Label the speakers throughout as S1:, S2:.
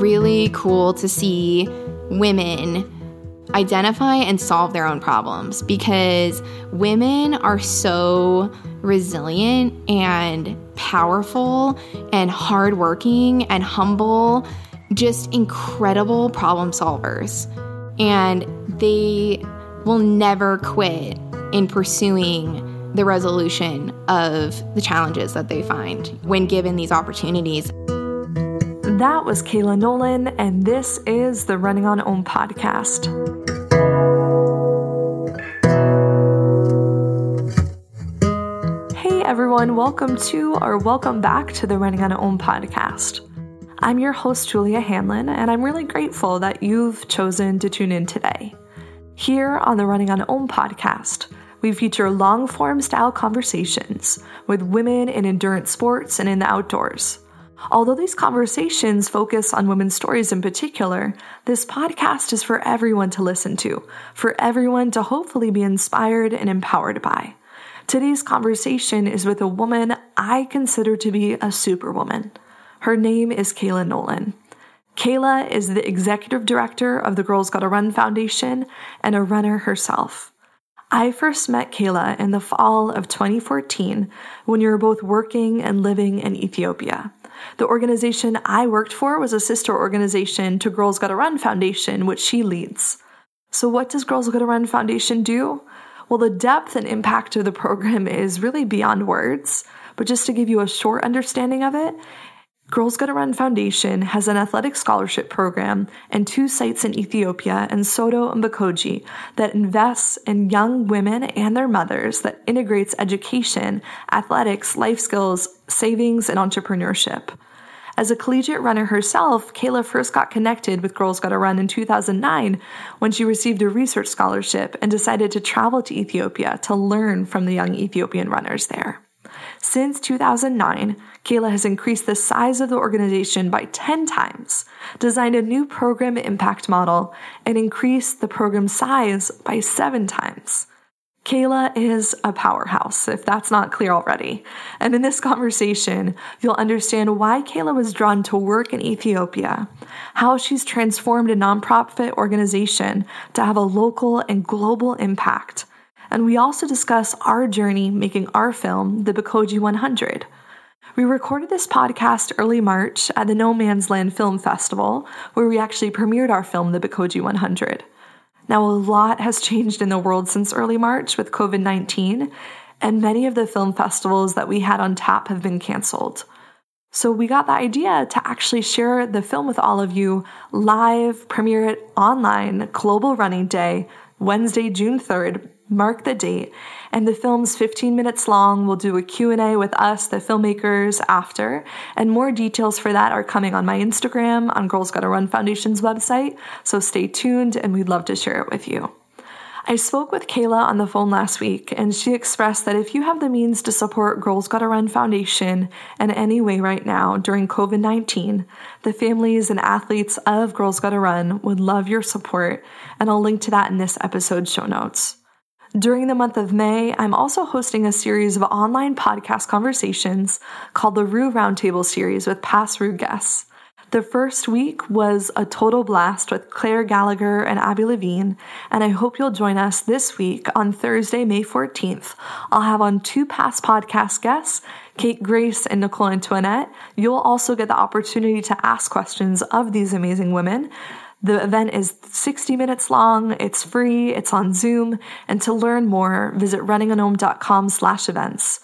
S1: really cool to see women identify and solve their own problems because women are so resilient and powerful and hardworking and humble, just incredible problem solvers. And they will never quit in pursuing the resolution of the challenges that they find when given these opportunities.
S2: That was Kayla Nolan, and this is the Running on Om podcast. Hey everyone, welcome to or welcome back to the Running on Om podcast. I'm your host, Julia Hanlon, and I'm really grateful that you've chosen to tune in today. Here on the Running on Om podcast, we feature long form style conversations with women in endurance sports and in the outdoors. Although these conversations focus on women's stories in particular, this podcast is for everyone to listen to, for everyone to hopefully be inspired and empowered by. Today's conversation is with a woman I consider to be a superwoman. Her name is Kayla Nolan. Kayla is the executive director of the Girls Gotta Run Foundation and a runner herself. I first met Kayla in the fall of 2014 when we were both working and living in Ethiopia. The organization I worked for was a sister organization to Girls Gotta Run Foundation, which she leads. So, what does Girls Gotta Run Foundation do? Well, the depth and impact of the program is really beyond words, but just to give you a short understanding of it, Girls Gotta Run Foundation has an athletic scholarship program and two sites in Ethiopia and Sodo and Bakoji that invests in young women and their mothers that integrates education, athletics, life skills, savings, and entrepreneurship. As a collegiate runner herself, Kayla first got connected with Girls Gotta Run in 2009 when she received a research scholarship and decided to travel to Ethiopia to learn from the young Ethiopian runners there. Since 2009, Kayla has increased the size of the organization by 10 times, designed a new program impact model, and increased the program size by seven times. Kayla is a powerhouse, if that's not clear already. And in this conversation, you'll understand why Kayla was drawn to work in Ethiopia, how she's transformed a nonprofit organization to have a local and global impact. And we also discuss our journey making our film, The Bakoji 100. We recorded this podcast early March at the No Man's Land Film Festival, where we actually premiered our film, The Bakoji 100. Now, a lot has changed in the world since early March with COVID 19, and many of the film festivals that we had on tap have been canceled. So, we got the idea to actually share the film with all of you live, premiere it online, Global Running Day, Wednesday, June 3rd, mark the date and the film's 15 minutes long. We'll do a q&a with us the filmmakers after. And more details for that are coming on my instagram on girls gotta run foundation's website. So stay tuned and we'd love to share it with you. I spoke with Kayla on the phone last week, and she expressed that if you have the means to support Girls Gotta Run Foundation in any way right now during COVID 19, the families and athletes of Girls Gotta Run would love your support, and I'll link to that in this episode's show notes. During the month of May, I'm also hosting a series of online podcast conversations called the Rue Roundtable series with past Rue guests. The first week was a total blast with Claire Gallagher and Abby Levene, and I hope you'll join us this week on Thursday, May 14th. I'll have on two past podcast guests, Kate Grace and Nicole Antoinette. You'll also get the opportunity to ask questions of these amazing women. The event is 60 minutes long, it's free, it's on Zoom, and to learn more, visit runningonom.com slash events.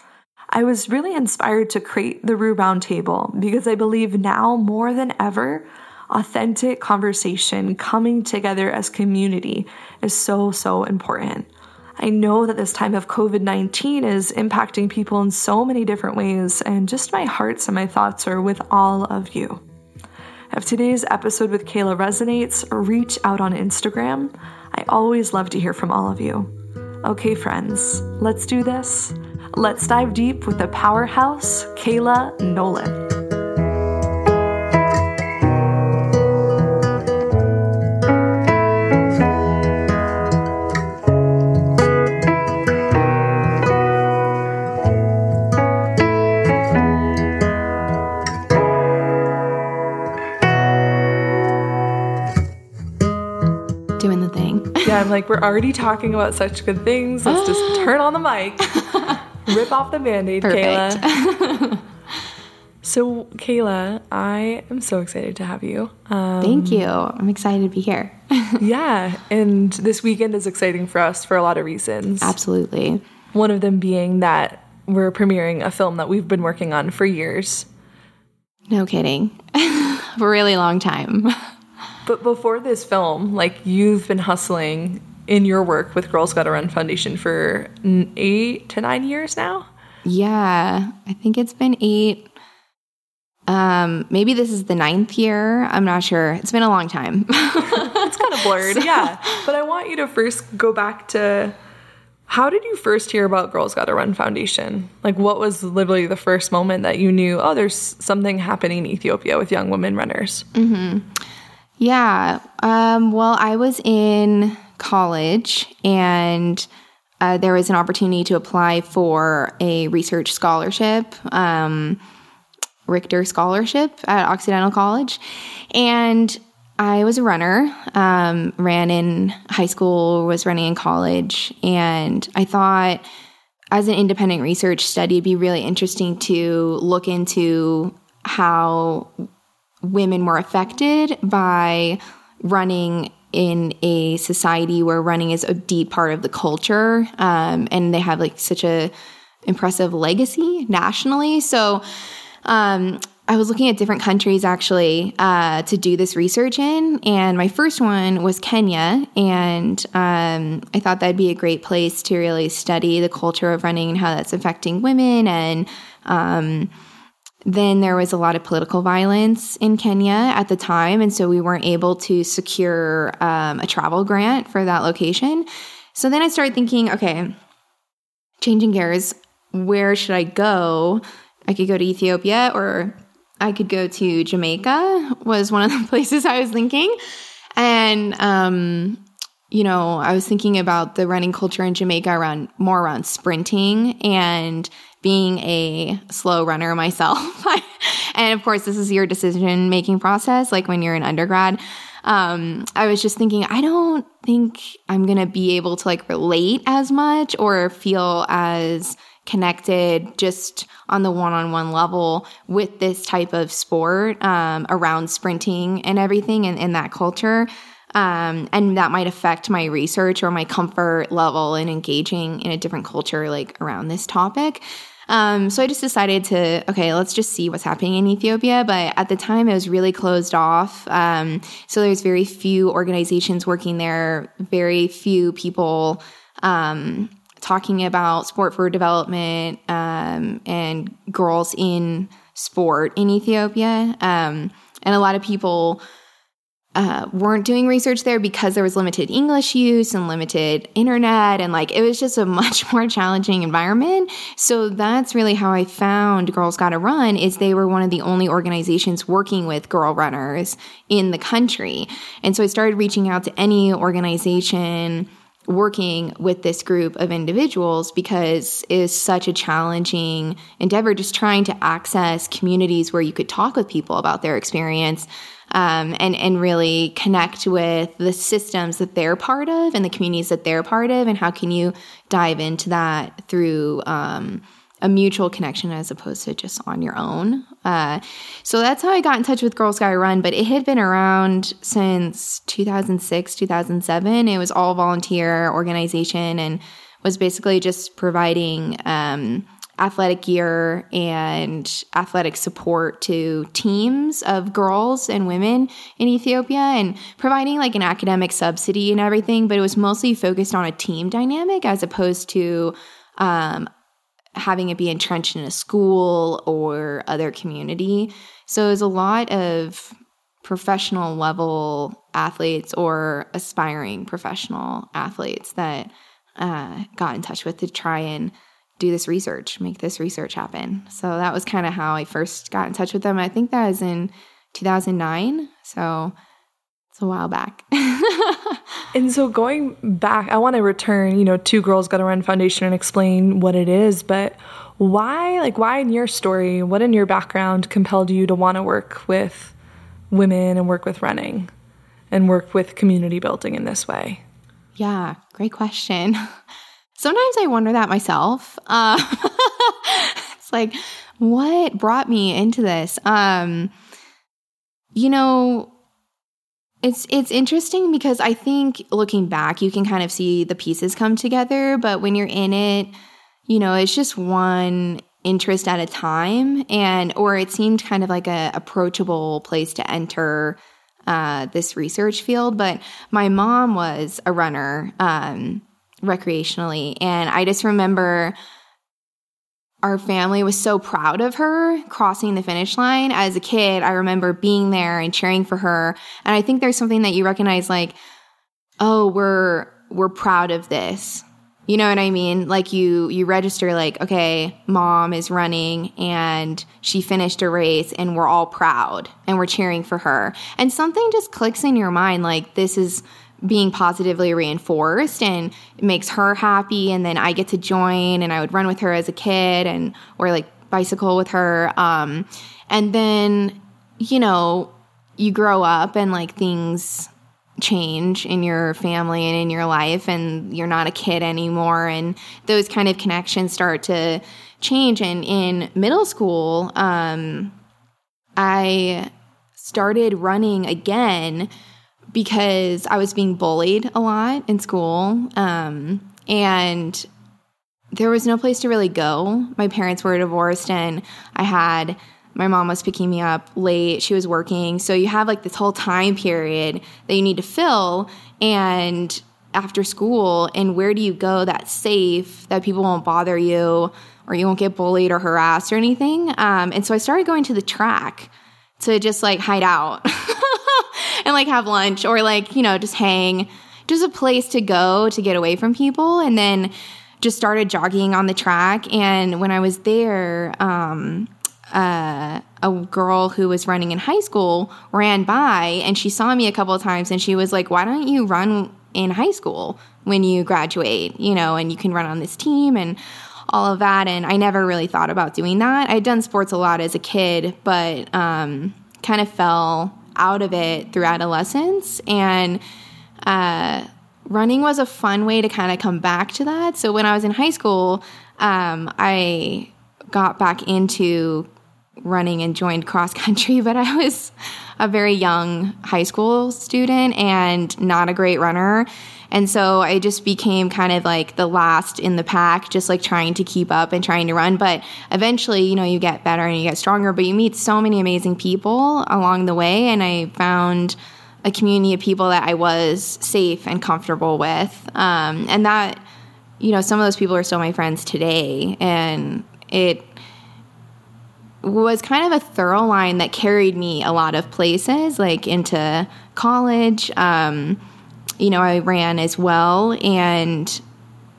S2: I was really inspired to create the Rue Roundtable because I believe now more than ever, authentic conversation, coming together as community is so, so important. I know that this time of COVID 19 is impacting people in so many different ways, and just my hearts and my thoughts are with all of you. If today's episode with Kayla resonates, reach out on Instagram. I always love to hear from all of you. Okay, friends, let's do this. Let's dive deep with the powerhouse, Kayla Nolan. I'm like, we're already talking about such good things. Let's just turn on the mic, rip off the band aid, Kayla. so, Kayla, I am so excited to have you.
S1: Um, Thank you. I'm excited to be here.
S2: yeah, and this weekend is exciting for us for a lot of reasons.
S1: Absolutely.
S2: One of them being that we're premiering a film that we've been working on for years.
S1: No kidding. for a really long time.
S2: But before this film, like you've been hustling in your work with Girls Gotta Run Foundation for eight to nine years now?
S1: Yeah, I think it's been eight. Um, maybe this is the ninth year. I'm not sure. It's been a long time.
S2: it's kind of blurred, so. yeah. But I want you to first go back to how did you first hear about Girls Gotta Run Foundation? Like, what was literally the first moment that you knew, oh, there's something happening in Ethiopia with young women runners?
S1: Mm-hmm. Yeah. Um, well, I was in college and uh, there was an opportunity to apply for a research scholarship, um, Richter Scholarship at Occidental College. And I was a runner, um, ran in high school, was running in college, and I thought as an independent research study, it'd be really interesting to look into how women were affected by running in a society where running is a deep part of the culture, um, and they have like such a impressive legacy nationally. So, um, I was looking at different countries actually uh, to do this research in, and my first one was Kenya, and um, I thought that'd be a great place to really study the culture of running and how that's affecting women. And um, then there was a lot of political violence in Kenya at the time, and so we weren't able to secure um, a travel grant for that location. So then I started thinking, okay, changing gears, where should I go? I could go to Ethiopia or I could go to Jamaica was one of the places I was thinking. And um, you know, I was thinking about the running culture in Jamaica around more around sprinting and being a slow runner myself. and of course, this is your decision making process, like when you're an undergrad. Um, I was just thinking, I don't think I'm going to be able to like relate as much or feel as connected just on the one-on-one level with this type of sport um, around sprinting and everything and in that culture um, and that might affect my research or my comfort level in engaging in a different culture like around this topic um, so I just decided to, okay, let's just see what's happening in Ethiopia. But at the time, it was really closed off. Um, so there's very few organizations working there, very few people um, talking about sport for development um, and girls in sport in Ethiopia. Um, and a lot of people uh, weren't doing research there because there was limited English use and limited internet, and like it was just a much more challenging environment. So that's really how I found Girls Gotta Run. Is they were one of the only organizations working with girl runners in the country, and so I started reaching out to any organization working with this group of individuals because it is such a challenging endeavor just trying to access communities where you could talk with people about their experience um, and and really connect with the systems that they're part of and the communities that they're part of and how can you dive into that through um, a mutual connection as opposed to just on your own. Uh, so that's how I got in touch with Girl Gotta Run, but it had been around since 2006, 2007. It was all volunteer organization and was basically just providing um, athletic gear and athletic support to teams of girls and women in Ethiopia and providing like an academic subsidy and everything, but it was mostly focused on a team dynamic as opposed to um, having it be entrenched in a school or other community. So it was a lot of professional level athletes or aspiring professional athletes that uh, got in touch with to try and do this research, make this research happen. So that was kind of how I first got in touch with them. I think that was in 2009. So it's a while back.
S2: and so going back, I want to return, you know, to Girls Gotta Run Foundation and explain what it is, but why, like, why in your story, what in your background compelled you to want to work with women and work with running and work with community building in this way?
S1: Yeah, great question. Sometimes I wonder that myself. Uh, it's like, what brought me into this? Um, you know, it's it's interesting because I think looking back, you can kind of see the pieces come together. But when you're in it, you know, it's just one interest at a time, and or it seemed kind of like a approachable place to enter uh, this research field. But my mom was a runner um, recreationally, and I just remember our family was so proud of her crossing the finish line. As a kid, I remember being there and cheering for her. And I think there's something that you recognize like, oh, we're we're proud of this. You know what I mean? Like you you register like, okay, mom is running and she finished a race and we're all proud and we're cheering for her. And something just clicks in your mind like this is being positively reinforced and it makes her happy and then I get to join and I would run with her as a kid and or like bicycle with her um and then you know you grow up and like things change in your family and in your life and you're not a kid anymore and those kind of connections start to change. And in middle school um I started running again because I was being bullied a lot in school. Um, and there was no place to really go. My parents were divorced, and I had my mom was picking me up late. She was working. So you have like this whole time period that you need to fill. And after school, and where do you go that's safe, that people won't bother you, or you won't get bullied or harassed or anything? Um, and so I started going to the track to just like hide out. and like have lunch or like, you know, just hang. Just a place to go to get away from people. And then just started jogging on the track. And when I was there, um, uh, a girl who was running in high school ran by and she saw me a couple of times and she was like, Why don't you run in high school when you graduate? You know, and you can run on this team and all of that. And I never really thought about doing that. I'd done sports a lot as a kid, but um, kind of fell out of it through adolescence. And uh, running was a fun way to kind of come back to that. So when I was in high school, um, I got back into running and joined cross country, but I was a very young high school student and not a great runner. And so I just became kind of like the last in the pack, just like trying to keep up and trying to run. But eventually, you know, you get better and you get stronger, but you meet so many amazing people along the way. And I found a community of people that I was safe and comfortable with. Um, and that, you know, some of those people are still my friends today. And it, was kind of a thorough line that carried me a lot of places, like into college. Um, you know, I ran as well and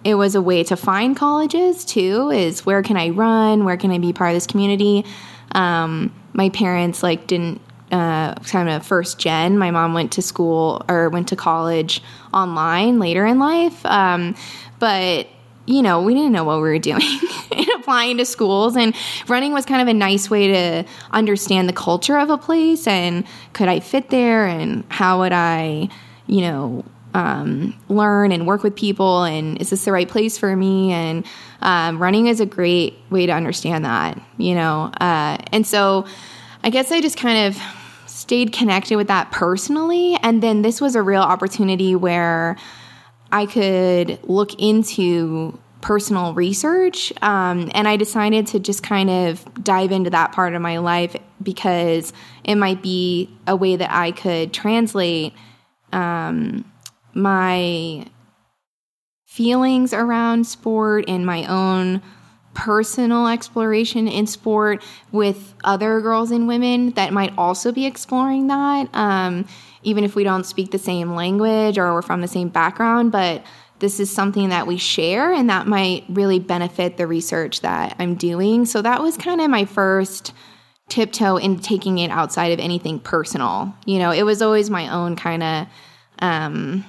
S1: it was a way to find colleges too is where can I run? Where can I be part of this community? Um, my parents like didn't uh, kind of first gen. My mom went to school or went to college online later in life. Um, but you know, we didn't know what we were doing in applying to schools. And running was kind of a nice way to understand the culture of a place and could I fit there and how would I, you know, um, learn and work with people and is this the right place for me and um, running is a great way to understand that you know uh, and so i guess i just kind of stayed connected with that personally and then this was a real opportunity where i could look into personal research um, and i decided to just kind of dive into that part of my life because it might be a way that i could translate um, my feelings around sport and my own personal exploration in sport with other girls and women that might also be exploring that. Um, even if we don't speak the same language or we're from the same background but this is something that we share and that might really benefit the research that i'm doing so that was kind of my first tiptoe in taking it outside of anything personal you know it was always my own kind of um,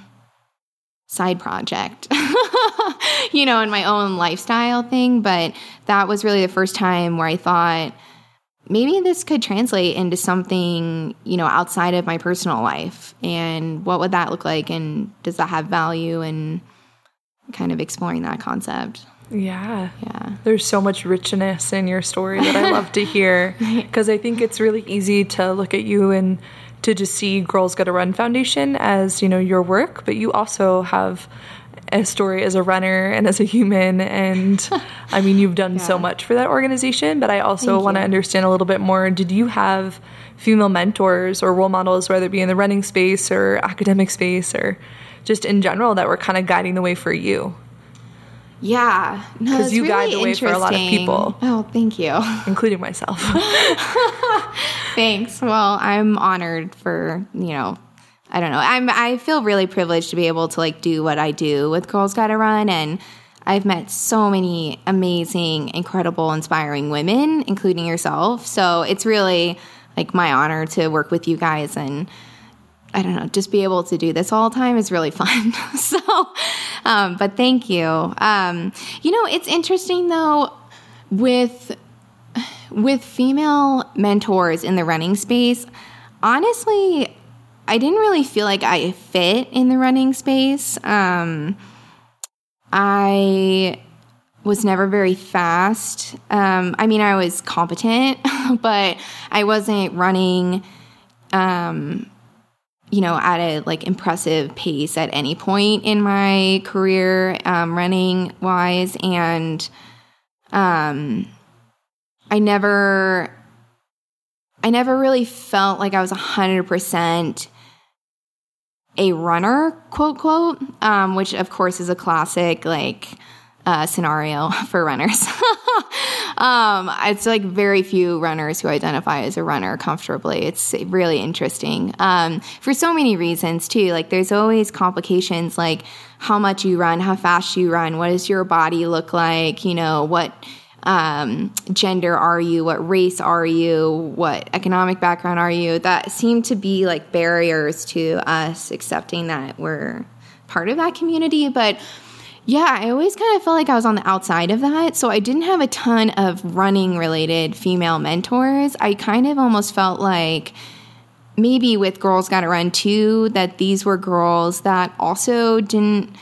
S1: side project, you know, in my own lifestyle thing. But that was really the first time where I thought, maybe this could translate into something, you know, outside of my personal life. And what would that look like? And does that have value? And kind of exploring that concept.
S2: Yeah.
S1: Yeah.
S2: There's so much richness in your story that I love to hear because I think it's really easy to look at you and to just see Girls Gotta Run Foundation as, you know, your work, but you also have a story as a runner and as a human and I mean you've done yeah. so much for that organization, but I also want to understand a little bit more. Did you have female mentors or role models whether it be in the running space or academic space or just in general that were kind of guiding the way for you?
S1: Yeah,
S2: no, because you really guide the way for a lot of people.
S1: Oh, thank you,
S2: including myself.
S1: Thanks. Well, I'm honored for you know. I don't know. I'm. I feel really privileged to be able to like do what I do with Girls Gotta Run, and I've met so many amazing, incredible, inspiring women, including yourself. So it's really like my honor to work with you guys and I don't know, just be able to do this all the time is really fun. so, um, but thank you. Um, you know, it's interesting though with with female mentors in the running space. Honestly, I didn't really feel like I fit in the running space. Um, I was never very fast. Um, I mean, I was competent, but I wasn't running. Um, you know, at a like impressive pace at any point in my career, um, running wise. And um, I never, I never really felt like I was a 100% a runner, quote, quote, um, which of course is a classic, like, uh, scenario for runners. um, it's like very few runners who identify as a runner comfortably. It's really interesting um, for so many reasons too. Like there's always complications, like how much you run, how fast you run, what does your body look like, you know, what um, gender are you, what race are you, what economic background are you. That seem to be like barriers to us accepting that we're part of that community, but yeah, I always kind of felt like I was on the outside of that. So I didn't have a ton of running related female mentors. I kind of almost felt like maybe with Girls Gotta Run too, that these were girls that also didn't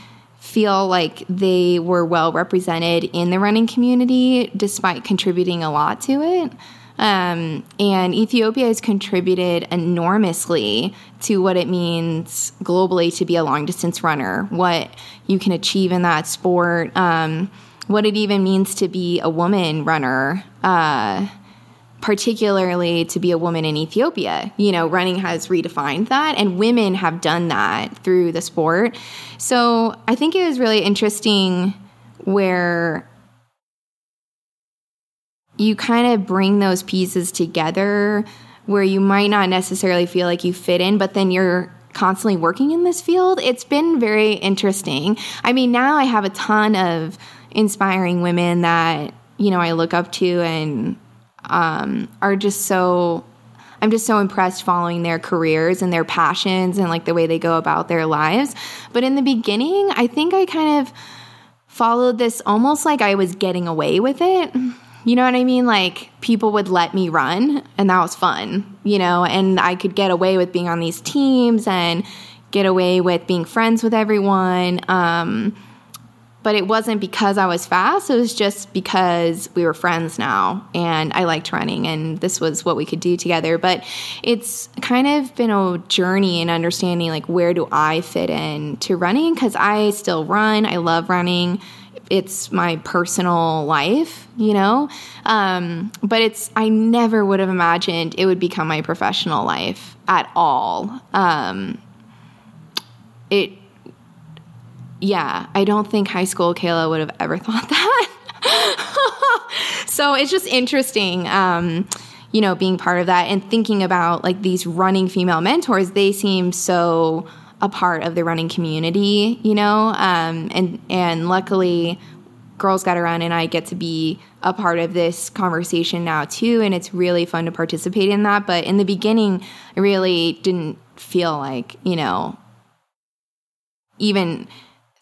S1: feel like they were well represented in the running community despite contributing a lot to it. Um, and Ethiopia has contributed enormously to what it means globally to be a long distance runner, what you can achieve in that sport, um, what it even means to be a woman runner. Uh, particularly to be a woman in Ethiopia. You know, running has redefined that, and women have done that through the sport. So I think it was really interesting where you kind of bring those pieces together where you might not necessarily feel like you fit in, but then you're constantly working in this field. It's been very interesting. I mean, now I have a ton of inspiring women that, you know, I look up to and um, are just so I'm just so impressed following their careers and their passions and like the way they go about their lives. But in the beginning, I think I kind of followed this almost like I was getting away with it. You know what I mean? Like people would let me run and that was fun, you know, and I could get away with being on these teams and get away with being friends with everyone. Um, but it wasn't because I was fast. It was just because we were friends now and I liked running and this was what we could do together. But it's kind of been a journey in understanding like where do I fit in to running because I still run. I love running it's my personal life, you know? Um, but it's, I never would have imagined it would become my professional life at all. Um, it, yeah, I don't think high school Kayla would have ever thought that. so it's just interesting. Um, you know, being part of that and thinking about like these running female mentors, they seem so a part of the running community, you know, um, and and luckily, Girls Gotta Run and I get to be a part of this conversation now too, and it's really fun to participate in that. But in the beginning, I really didn't feel like you know, even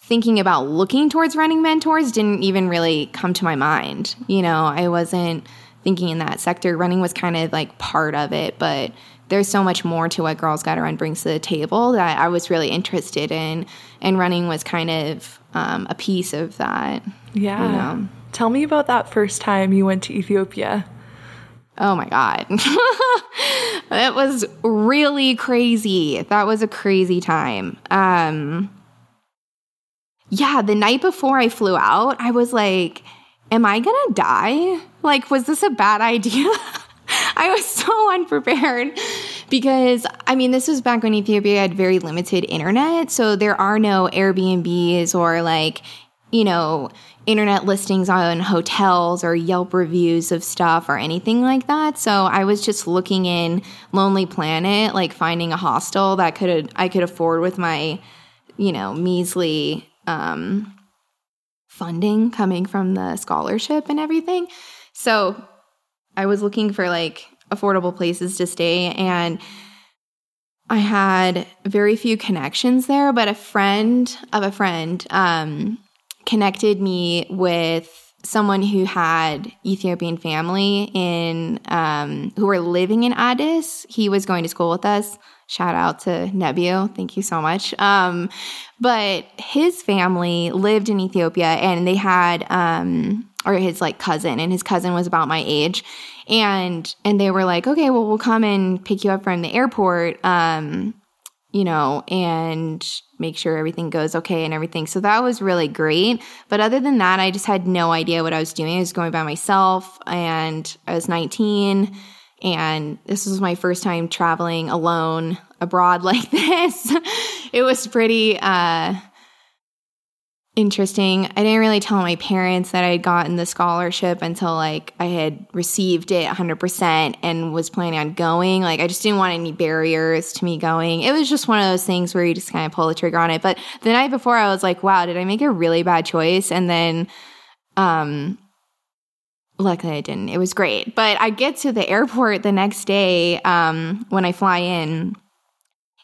S1: thinking about looking towards running mentors didn't even really come to my mind. You know, I wasn't thinking in that sector. Running was kind of like part of it, but there's so much more to what Girls Gotta Run brings to the table that I was really interested in, and running was kind of um, a piece of that.
S2: Yeah. You know? Tell me about that first time you went to Ethiopia.
S1: Oh my God. it was really crazy. That was a crazy time. Um, yeah, the night before I flew out, I was like, am I gonna die? Like, was this a bad idea? I was so unprepared because I mean, this was back when Ethiopia had very limited internet. So there are no Airbnbs or like, you know, internet listings on hotels or Yelp reviews of stuff or anything like that. So I was just looking in Lonely Planet, like finding a hostel that could I could afford with my, you know, measly um, funding coming from the scholarship and everything. So I was looking for like affordable places to stay and I had very few connections there, but a friend of a friend um, connected me with someone who had Ethiopian family in um, who were living in Addis. He was going to school with us. Shout out to Nebio. Thank you so much. Um, but his family lived in Ethiopia and they had um, or his like cousin and his cousin was about my age. And and they were like okay well we'll come and pick you up from the airport um you know and make sure everything goes okay and everything. So that was really great. But other than that i just had no idea what i was doing. I was going by myself and i was 19 and this was my first time traveling alone abroad like this it was pretty uh interesting. I didn't really tell my parents that I had gotten the scholarship until like I had received it 100% and was planning on going. Like I just didn't want any barriers to me going. It was just one of those things where you just kind of pull the trigger on it. But the night before I was like, wow, did I make a really bad choice? And then um luckily I didn't. It was great. But I get to the airport the next day um when I fly in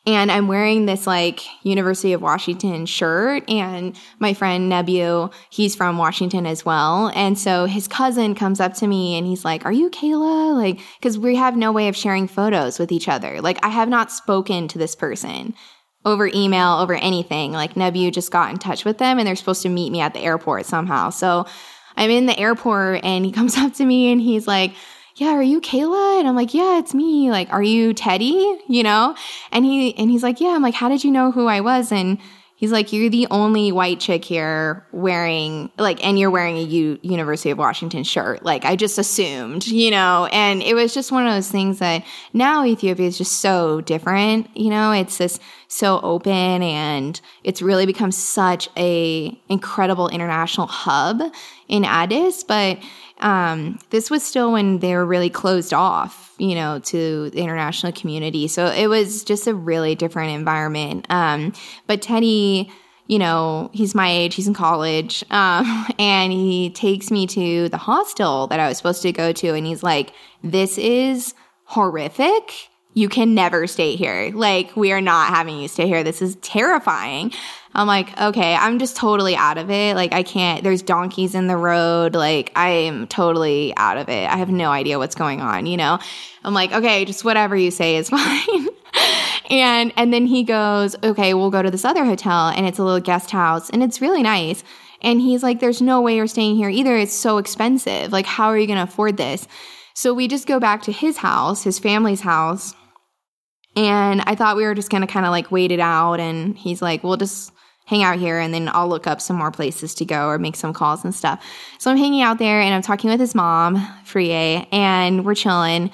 S1: and I'm wearing this like University of Washington shirt. And my friend Nebu, he's from Washington as well. And so his cousin comes up to me and he's like, Are you Kayla? Like, because we have no way of sharing photos with each other. Like, I have not spoken to this person over email, over anything. Like, Nebu just got in touch with them and they're supposed to meet me at the airport somehow. So I'm in the airport and he comes up to me and he's like, yeah, are you Kayla? And I'm like, yeah, it's me. Like, are you Teddy? You know? And he, and he's like, yeah. I'm like, how did you know who I was? And he's like, you're the only white chick here wearing, like, and you're wearing a U- University of Washington shirt. Like, I just assumed, you know? And it was just one of those things that now Ethiopia is just so different. You know, it's just so open and it's really become such a incredible international hub in Addis. But, um, this was still when they were really closed off, you know, to the international community. So it was just a really different environment. Um, but Teddy, you know, he's my age, he's in college, um, and he takes me to the hostel that I was supposed to go to, and he's like, This is horrific. You can never stay here. Like, we are not having you stay here. This is terrifying. I'm like, okay, I'm just totally out of it. Like, I can't, there's donkeys in the road. Like, I am totally out of it. I have no idea what's going on, you know? I'm like, okay, just whatever you say is fine. and, and then he goes, okay, we'll go to this other hotel and it's a little guest house and it's really nice. And he's like, there's no way you're staying here either. It's so expensive. Like, how are you going to afford this? So we just go back to his house, his family's house. And I thought we were just going to kind of like wait it out. And he's like, we'll just hang out here and then I'll look up some more places to go or make some calls and stuff. So I'm hanging out there and I'm talking with his mom, Frie, and we're chilling.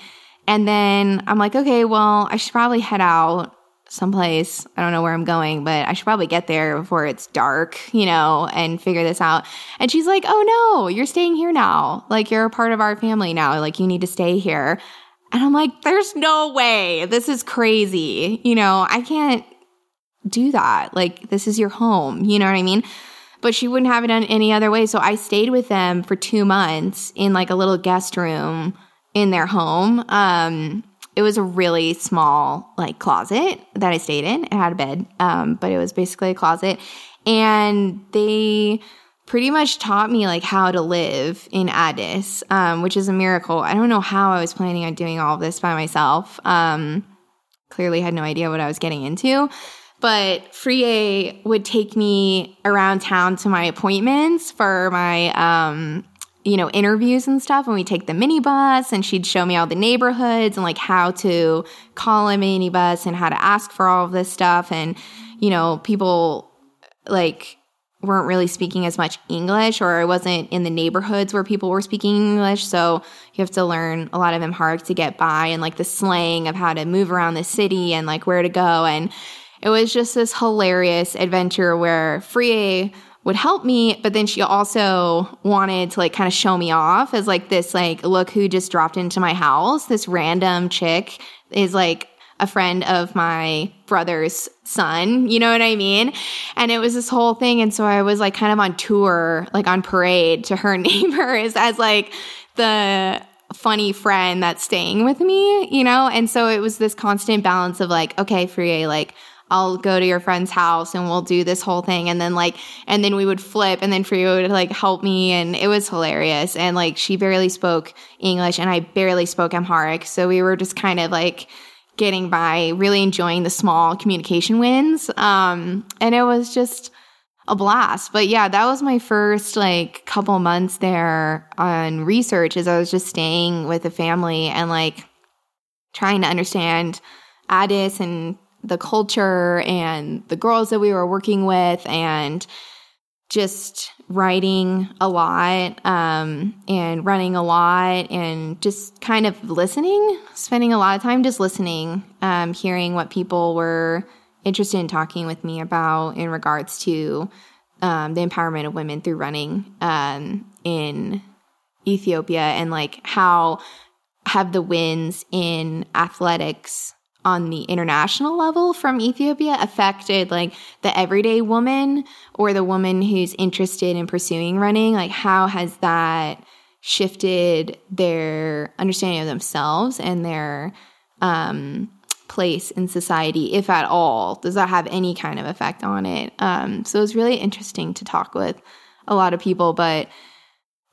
S1: And then I'm like, okay, well, I should probably head out someplace. I don't know where I'm going, but I should probably get there before it's dark, you know, and figure this out. And she's like, oh no, you're staying here now. Like, you're a part of our family now. Like, you need to stay here. And I'm like, there's no way. This is crazy. You know, I can't do that. Like, this is your home. You know what I mean? But she wouldn't have it done any other way. So I stayed with them for two months in like a little guest room in their home. Um, it was a really small like closet that I stayed in. It had a bed, um, but it was basically a closet. And they pretty much taught me like how to live in Addis, um, which is a miracle. I don't know how I was planning on doing all this by myself. Um, clearly had no idea what I was getting into. But Frie would take me around town to my appointments for my, um, you know, interviews and stuff. And we take the minibus and she'd show me all the neighborhoods and like how to call a minibus and how to ask for all of this stuff. And, you know, people like weren't really speaking as much English or I wasn't in the neighborhoods where people were speaking English. So you have to learn a lot of Amharic to get by and like the slang of how to move around the city and like where to go. And it was just this hilarious adventure where Frie would help me, but then she also wanted to like kind of show me off as like this like look who just dropped into my house. This random chick is like a friend of my brother's son, you know what I mean? And it was this whole thing. And so I was like kind of on tour, like on parade to her neighbors as like the funny friend that's staying with me, you know? And so it was this constant balance of like, okay, Frie, like, I'll go to your friend's house and we'll do this whole thing. And then like, and then we would flip and then Frie would like help me. And it was hilarious. And like, she barely spoke English and I barely spoke Amharic. So we were just kind of like, getting by, really enjoying the small communication wins. Um, and it was just a blast. But yeah, that was my first like couple months there on research as I was just staying with a family and like trying to understand Addis and the culture and the girls that we were working with and just writing a lot um, and running a lot and just kind of listening, spending a lot of time just listening, um, hearing what people were interested in talking with me about in regards to um, the empowerment of women through running um, in Ethiopia and like how have the wins in athletics on the international level from Ethiopia affected like the everyday woman or the woman who's interested in pursuing running? Like, how has that shifted their understanding of themselves and their um, place in society, if at all? Does that have any kind of effect on it? Um, so it was really interesting to talk with a lot of people, but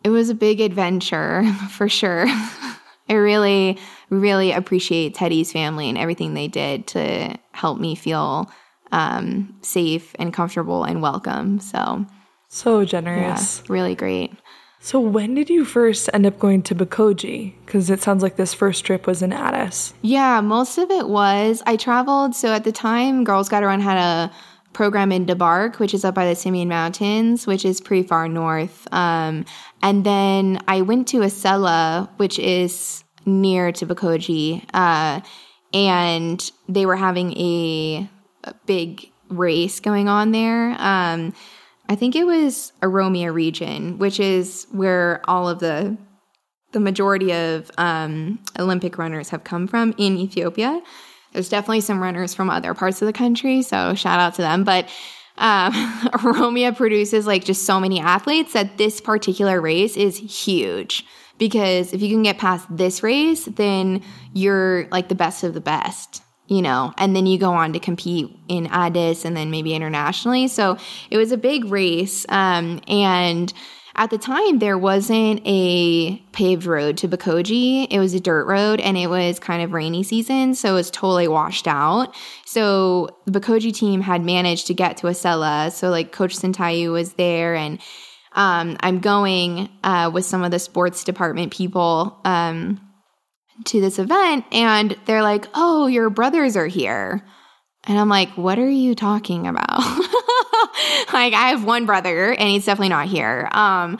S1: it was a big adventure for sure. I really, really appreciate Teddy's family and everything they did to help me feel um, safe and comfortable and welcome. So,
S2: so generous.
S1: Yeah, really great.
S2: So, when did you first end up going to Bekoji? Because it sounds like this first trip was in Addis.
S1: Yeah, most of it was. I traveled. So, at the time, Girls Gotta Run had a program in Debark, which is up by the Simien Mountains, which is pretty far north. Um, and then I went to Asella, which is near to Bekoji, uh, and they were having a, a, big race going on there. Um, I think it was Oromia region, which is where all of the the majority of um, Olympic runners have come from in Ethiopia. There's definitely some runners from other parts of the country, so shout out to them. But um, Oromia produces like just so many athletes that this particular race is huge. Because if you can get past this race, then you're like the best of the best, you know, and then you go on to compete in Addis and then maybe internationally. So it was a big race. Um, and at the time there wasn't a paved road to Bekoji. It was a dirt road and it was kind of rainy season, so it was totally washed out. So the Bekoji team had managed to get to Asella. So like Coach Sentayehu was there and um, I'm going uh, with some of the sports department people um, to this event and they're like, "Oh, your brothers are here." And I'm like, "What are you talking about?" like I have one brother and he's definitely not here. Um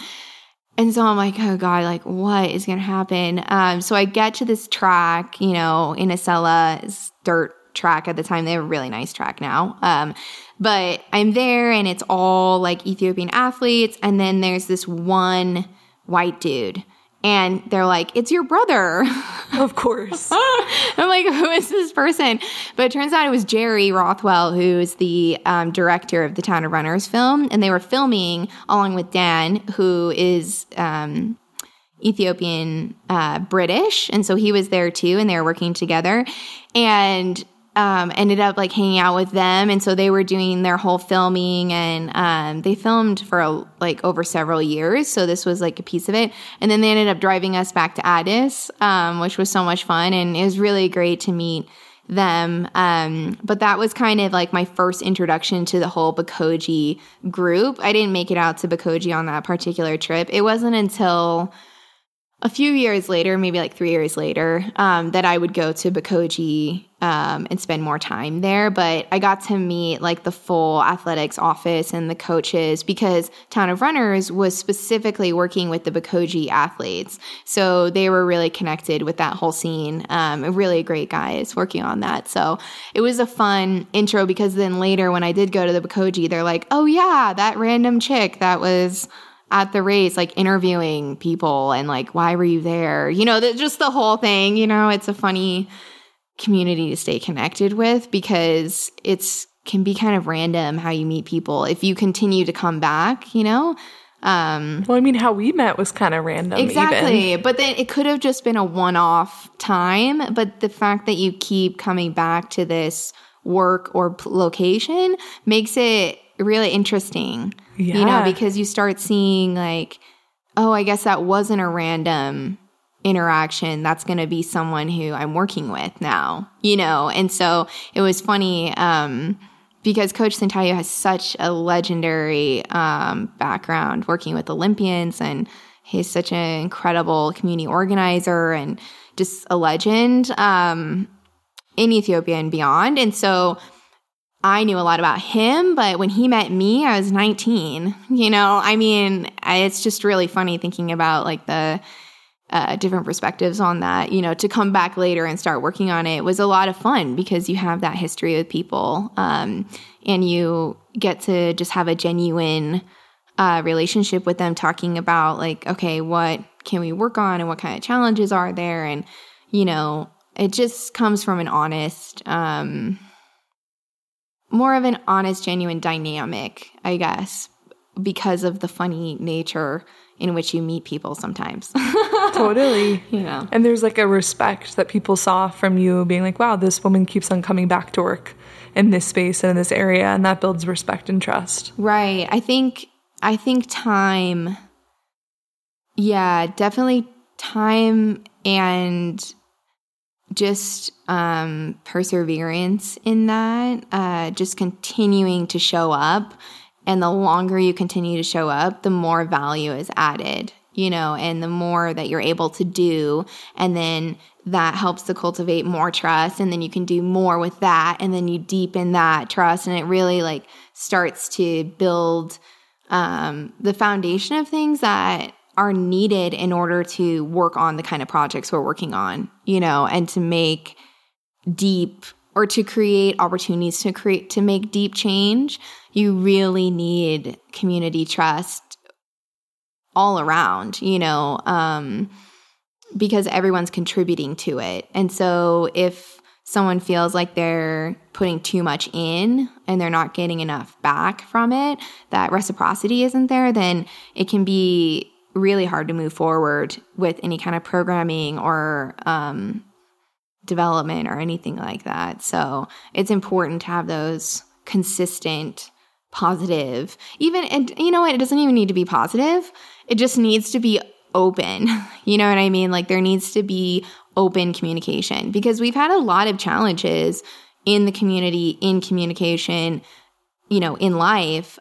S1: and so I'm like, oh God, like what is gonna happen? Um, so I get to this track, you know, in Asella, dirt track at the time. They have a really nice track now. Um, but I'm there and it's all like Ethiopian athletes, and then there's this one white dude and they're like, "It's your brother."
S2: Of course.
S1: I'm like, "Who is this person?" But it turns out it was Jerry Rothwell, who is the um, director of the Town of Runners film, and they were filming along with Dan, who is um, Ethiopian uh, British, and so he was there too, and they were working together. And um, ended up like hanging out with them, and so they were doing their whole filming, and um, they filmed for like over several years. So this was like a piece of it, and then they ended up driving us back to Addis, um, which was so much fun, and it was really great to meet them. Um, but that was kind of like my first introduction to the whole Bekoji group. I didn't make it out to Bekoji on that particular trip. It wasn't until a few years later, maybe like three years later, um, that I would go to Bekoji um, and spend more time there. But I got to meet like the full athletics office and the coaches because Town of Runners was specifically working with the Bekoji athletes. So they were really connected with that whole scene. Um, really great guys working on that. So it was a fun intro because then later when I did go to the Bekoji, they're like, oh yeah, that random chick that was at the race, like interviewing people and like, why were you there? You know, the, just the whole thing, you know, it's a funny community to stay connected with because it's can be kind of random how you meet people if you continue to come back, you know?
S2: Um, well, I mean, how we met was kind of random.
S1: Exactly. Even. But then it could have just been a one off time. But the fact that you keep coming back to this work or p- location makes it really interesting. Yeah. You know, because you start seeing like, oh, I guess that wasn't a random interaction. That's going to be someone who I'm working with now, you know? And so it was funny, um, because Coach Sentayehu has such a legendary um, background working with Olympians, and he's such an incredible community organizer and just a legend um, in Ethiopia and beyond. And so I knew a lot about him, but when he met me, I was 19. You know, I mean, I, it's just really funny thinking about like the uh, different perspectives on that. You know, to come back later and start working on it was a lot of fun because you have that history with people um, and you get to just have a genuine uh, relationship with them, talking about like, okay, what can we work on and what kind of challenges are there? And, you know, it just comes from an honest, um, more of an honest, genuine dynamic, I guess, because of the funny nature in which you meet people sometimes.
S2: totally. Yeah. And there's like a respect that people saw from you being like, wow, this woman keeps on coming back to work in this space and in this area. And that builds respect and trust.
S1: Right. I think, I think time, yeah, definitely time and just um, perseverance in that, uh, just continuing to show up. And the longer you continue to show up, the more value is added, you know, and the more that you're able to do. And then that helps to cultivate more trust. And then you can do more with that. And then you deepen that trust. And it really like starts to build um, the foundation of things that are needed in order to work on the kind of projects we're working on, you know, and to make deep or to create opportunities to create to make deep change, you really need community trust all around, you know, um, because everyone's contributing to it. And so if someone feels like they're putting too much in and they're not getting enough back from it, that reciprocity isn't there, then it can be really hard to move forward with any kind of programming or um, development or anything like that. So it's important to have those consistent, positive, even, and you know what? It doesn't even need to be positive. It just needs to be open. You know what I mean? Like there needs to be open communication because we've had a lot of challenges in the community, in communication, you know, in life.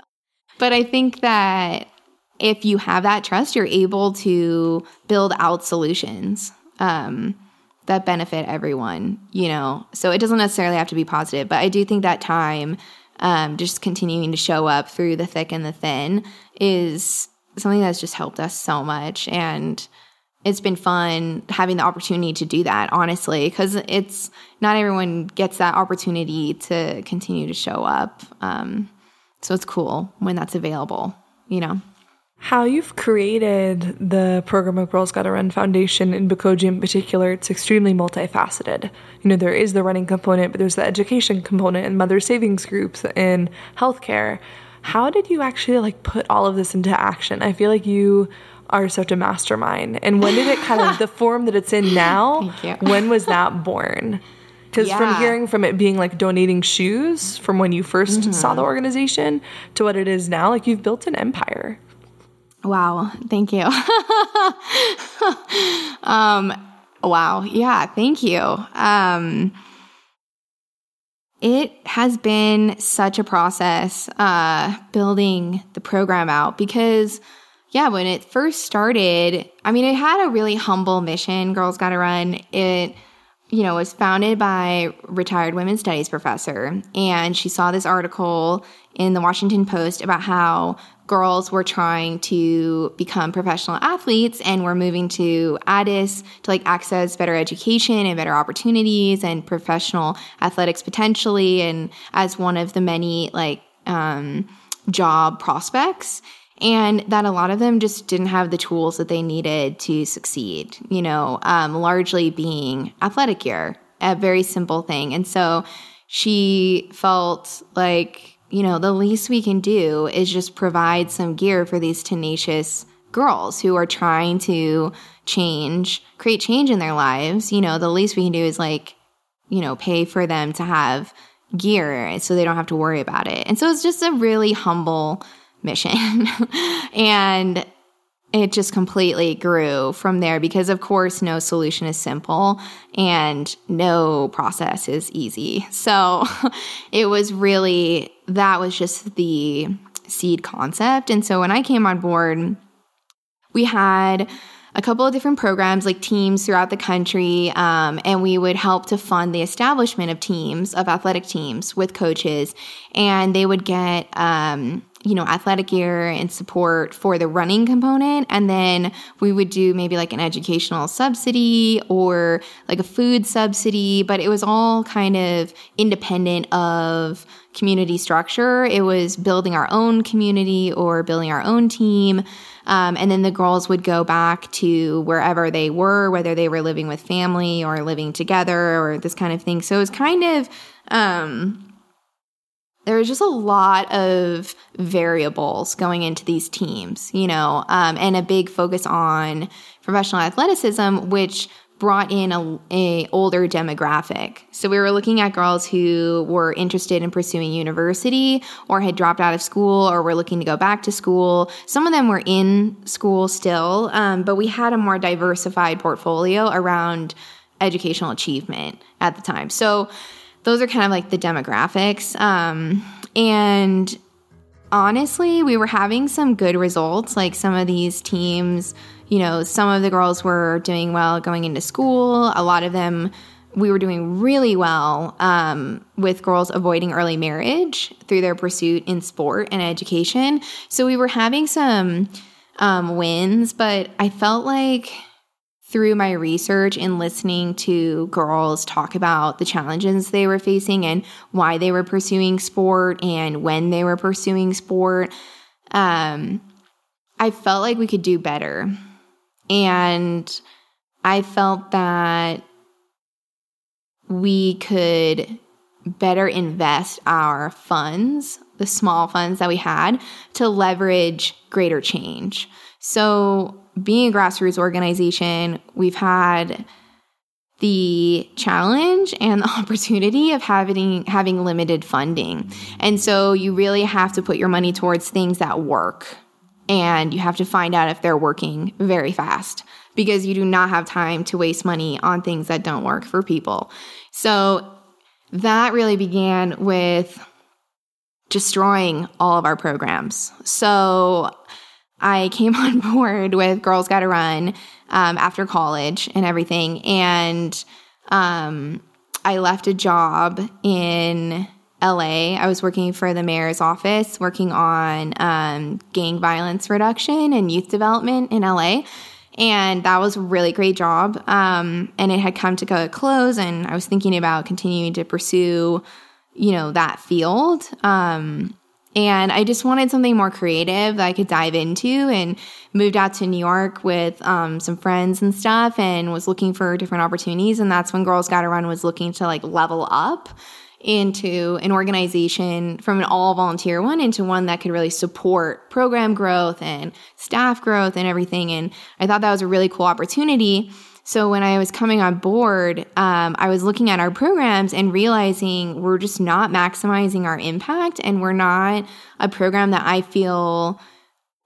S1: But I think that if you have that trust, you're able to build out solutions um, that benefit everyone, you know. So it doesn't necessarily have to be positive, but I do think that time, um, just continuing to show up through the thick and the thin, is something that's just helped us so much. And it's been fun having the opportunity to do that, honestly, because it's not everyone gets that opportunity to continue to show up. Um, so it's cool when that's available, you know.
S2: How you've created the program of Girls Gotta Run Foundation in Bekoji in particular, it's extremely multifaceted. You know, there is the running component, but there's the education component and mother savings groups and healthcare. How did you actually like put all of this into action? I feel like you are such a mastermind. And when did it kind of the form that it's in now? when was that born? Because
S1: Yeah.
S2: from hearing from it being like donating shoes from when you 1st saw
S1: Mm-hmm.
S2: the organization to what it is now, like you've built an empire.
S1: Wow, thank you. um, wow, yeah, thank you. Um, it has been such a process uh, building the program out because, yeah, when it first started, I mean, it had a really humble mission. Girls Got to Run. It you know, was founded by retired women's studies professor. And she saw this article in the Washington Post about how girls were trying to become professional athletes and were moving to Addis to like access better education and better opportunities and professional athletics potentially and as one of the many like um, job prospects and that a lot of them just didn't have the tools that they needed to succeed, you know, um, largely being athletic gear, a very simple thing. And so she felt like, you know, the least we can do is just provide some gear for these tenacious girls who are trying to change, create change in their lives. You know, the least we can do is like, you know, pay for them to have gear so they don't have to worry about it. And so it's just a really humble mission. and it just completely grew from there because, of course, no solution is simple and no process is easy. So it was really, that was just the seed concept. And so when I came on board, we had a couple of different programs like teams throughout the country um, and we would help to fund the establishment of teams of athletic teams with coaches and they would get um, you know athletic gear and support for the running component. And then we would do maybe like an educational subsidy or like a food subsidy but it was all kind of independent of community structure. It was building our own community or building our own team. Um, and then the girls would go back to wherever they were, whether they were living with family or living together or this kind of thing. So it was kind of, um, there was just a lot of variables going into these teams, you know, um, and a big focus on professional athleticism, which brought in a, a older demographic. So we were looking at girls who were interested in pursuing university or had dropped out of school or were looking to go back to school. Some of them were in school still, um, but we had a more diversified portfolio around educational achievement at the time. So those are kind of like the demographics. Um, and honestly, we were having some good results. Like some of these teams, you know, some of the girls were doing well going into school. A lot of them, we were doing really well um, with girls avoiding early marriage through their pursuit in sport and education. So we were having some um, wins, but I felt like through my research and listening to girls talk about the challenges they were facing and why they were pursuing sport and when they were pursuing sport, um, I felt like we could do better. And I felt that we could better invest our funds, the small funds that we had, to leverage greater change. So, being a grassroots organization, we've had the challenge and the opportunity of having having limited funding. And so you really have to put your money towards things that work. And you have to find out if they're working very fast because you do not have time to waste money on things that don't work for people. So that really began with destroying all of our programs. So I came on board with Girls Gotta Run um, after college and everything. And um, I left a job in LA. I was working for the mayor's office, working on um, gang violence reduction and youth development in LA. And that was a really great job. Um, and it had come to a close, and I was thinking about continuing to pursue, you know, that field. Um, and I just wanted something more creative that I could dive into and moved out to New York with um, some friends and stuff and was looking for different opportunities. And that's when Girls Gotta Run was looking to like level up into an organization from an all volunteer one into one that could really support program growth and staff growth and everything. And I thought that was a really cool opportunity. So when I was coming on board, um, I was looking at our programs and realizing we're just not maximizing our impact, and we're not a program that I feel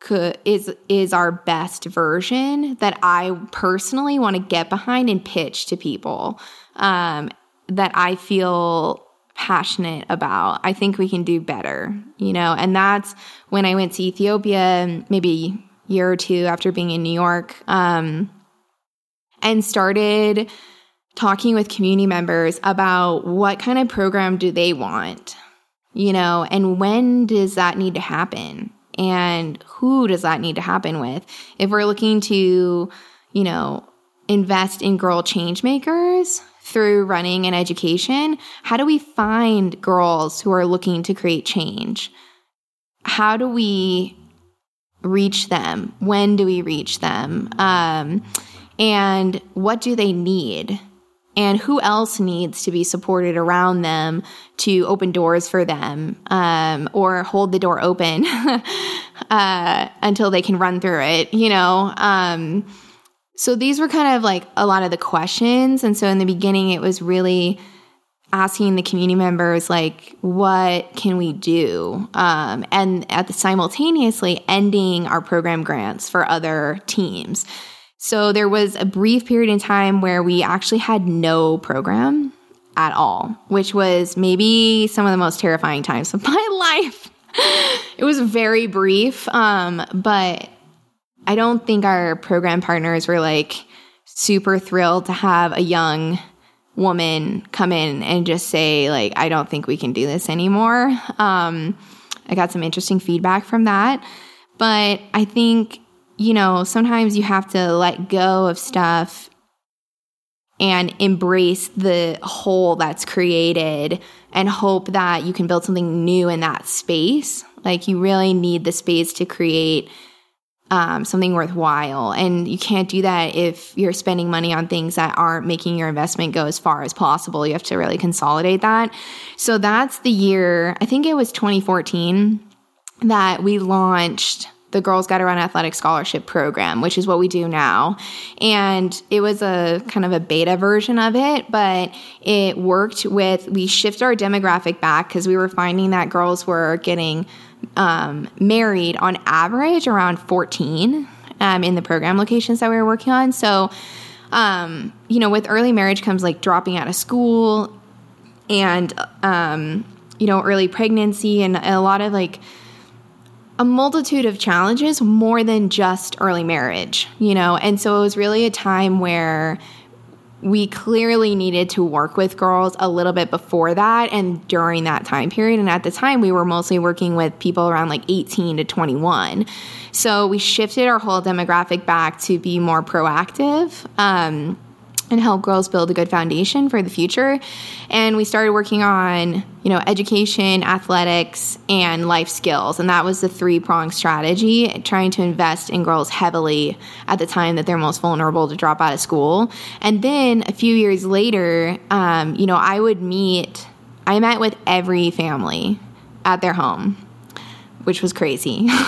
S1: could is is our best version that I personally want to get behind and pitch to people um, that I feel passionate about. I think we can do better, you know, and that's when I went to Ethiopia, maybe a year or two after being in New York. Um, and started talking with community members about what kind of program do they want, you know, and when does that need to happen? And who does that need to happen with? If we're looking to, you know, invest in girl change makers through running and education, how do we find girls who are looking to create change? How do we reach them? When do we reach them? Um, and what do they need? And who else needs to be supported around them to open doors for them um, or hold the door open uh, until they can run through it, you know? Um, so these were kind of like a lot of the questions. And so in the beginning, it was really asking the community members like what can we do um, and at the simultaneously ending our program grants for other teams so there was a brief period in time where we actually had no program at all, which was maybe some of the most terrifying times of my life. it was very brief, um, but I don't think our program partners were like super thrilled to have a young woman come in and just say like I don't think we can do this anymore. Um, I got some interesting feedback from that, but I think you know, sometimes you have to let go of stuff and embrace the hole that's created and hope that you can build something new in that space. Like you really need the space to create um, something worthwhile. And you can't do that if you're spending money on things that aren't making your investment go as far as possible. You have to really consolidate that. So that's the year, I think it was 2014, that we launched the Girls Gotta Run Athletic Scholarship Program, which is what we do now. And it was a kind of a beta version of it, but it worked with, we shifted our demographic back because we were finding that girls were getting um, married on average around 14 um, in the program locations that we were working on. So, um, you know, with early marriage comes like dropping out of school and, um, you know, early pregnancy and a lot of like, a multitude of challenges more than just early marriage, you know? And so it was really a time where we clearly needed to work with girls a little bit before that and during that time period. And at the time, we were mostly working with people around like 18 to 21. So we shifted our whole demographic back to be more proactive. Um, and help girls build a good foundation for the future. And we started working on, you know, education, athletics, and life skills. And that was the three prong strategy, trying to invest in girls heavily at the time that they're most vulnerable to drop out of school. And then a few years later, um, you know, I would meet, I met with every family at their home, which was crazy.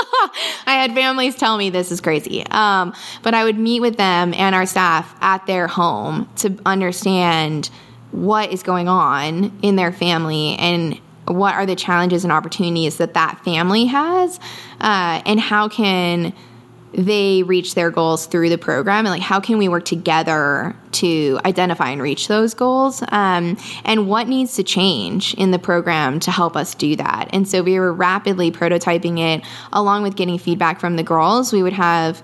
S1: I had families tell me this is crazy. Um, but I would meet with them and our staff at their home to understand what is going on in their family and what are the challenges and opportunities that that family has uh, and how can they reach their goals through the program and like how can we work together to identify and reach those goals? Um, and what needs to change in the program to help us do that? And so we were rapidly prototyping it. Along with getting feedback from the girls we would have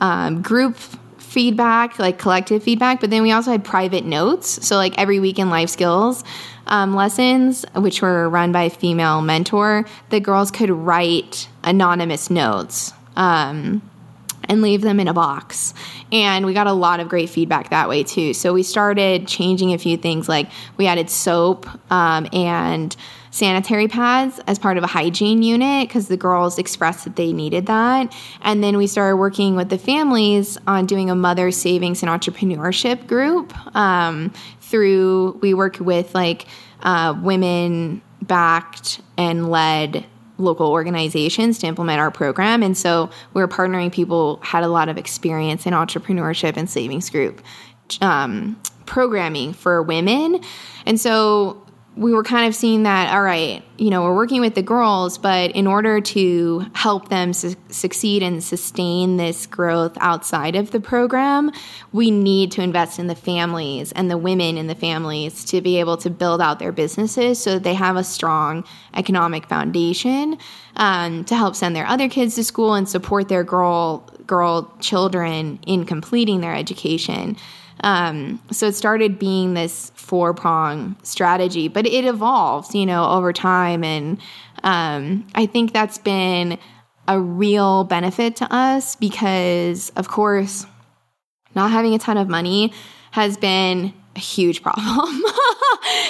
S1: um, group feedback like collective feedback but then we also had private notes. So like every week in life skills um, lessons which were run by a female mentor the girls could write anonymous notes um, and leave them in a box. And we got a lot of great feedback that way too. So we started changing a few things like we added soap um, and sanitary pads as part of a hygiene unit because the girls expressed that they needed that. And then we started working with the families on doing a mother savings and entrepreneurship group um, through, we work with like uh, women backed and led local organizations to implement our program. And so we're partnering people had a lot of experience in entrepreneurship and savings group um, programming for women. And so we were kind of seeing that, all right, you know, we're working with the girls, but in order to help them su- succeed and sustain this growth outside of the program, we need to invest in the families and the women in the families to be able to build out their businesses so that they have a strong economic foundation um, to help send their other kids to school and support their girl girl children in completing their education. Um, so it started being this four prong strategy, but it evolves, you know, over time. And um, I think that's been a real benefit to us because, of course, not having a ton of money has been a huge problem.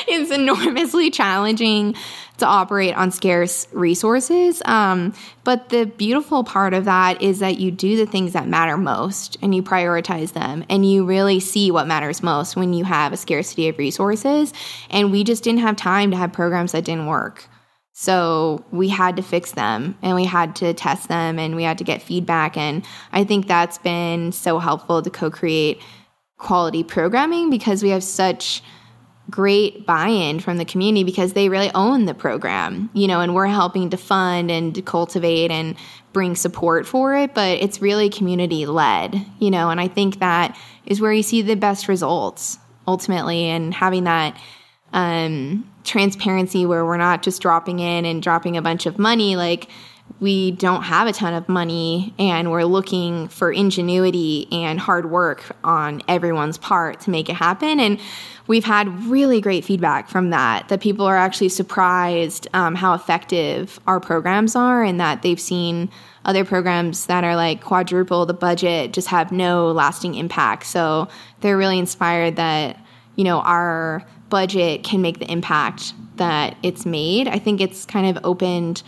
S1: it's enormously challenging to operate on scarce resources. Um, but the beautiful part of that is that you do the things that matter most and you prioritize them and you really see what matters most when you have a scarcity of resources. And we just didn't have time to have programs that didn't work. So we had to fix them and we had to test them and we had to get feedback. And I think that's been so helpful to co create quality programming because we have such great buy-in from the community because they really own the program, you know, and we're helping to fund and cultivate and bring support for it, but it's really community led, you know, and I think that is where you see the best results ultimately and having that um, transparency where we're not just dropping in and dropping a bunch of money like we don't have a ton of money and we're looking for ingenuity and hard work on everyone's part to make it happen. And we've had really great feedback from that that people are actually surprised um, how effective our programs are and that they've seen other programs that are like quadruple the budget just have no lasting impact. So they're really inspired that you know our budget can make the impact that it's made. I think it's kind of opened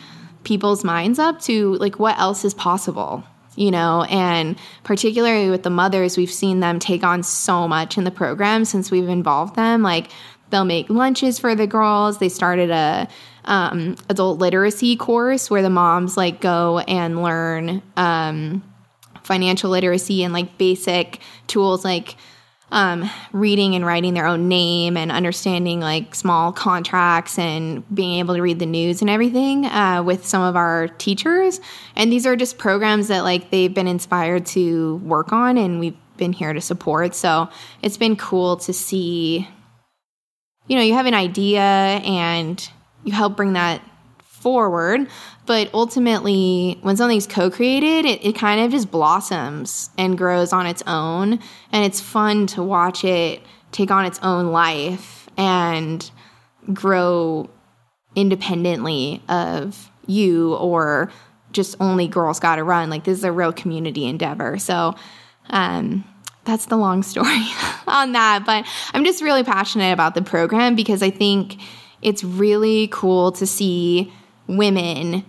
S1: people's minds up to like what else is possible you know, and particularly with the mothers, we've seen them take on so much in the program since we've involved them. Like they'll make lunches for the girls. They started a um, adult literacy course where the moms like go and learn um, financial literacy and like basic tools like um, reading and writing their own name and understanding like small contracts and being able to read the news and everything uh, with some of our teachers. And these are just programs that like they've been inspired to work on and we've been here to support. So it's been cool to see, you know, you have an idea and you help bring that forward. But ultimately, when something's co created, it, it kind of just blossoms and grows on its own. And it's fun to watch it take on its own life and grow independently of you or just only girls gotta run. Like this is a real community endeavor. So um, that's the long story on that. But i'm just really passionate about the program because i think it's really cool to see women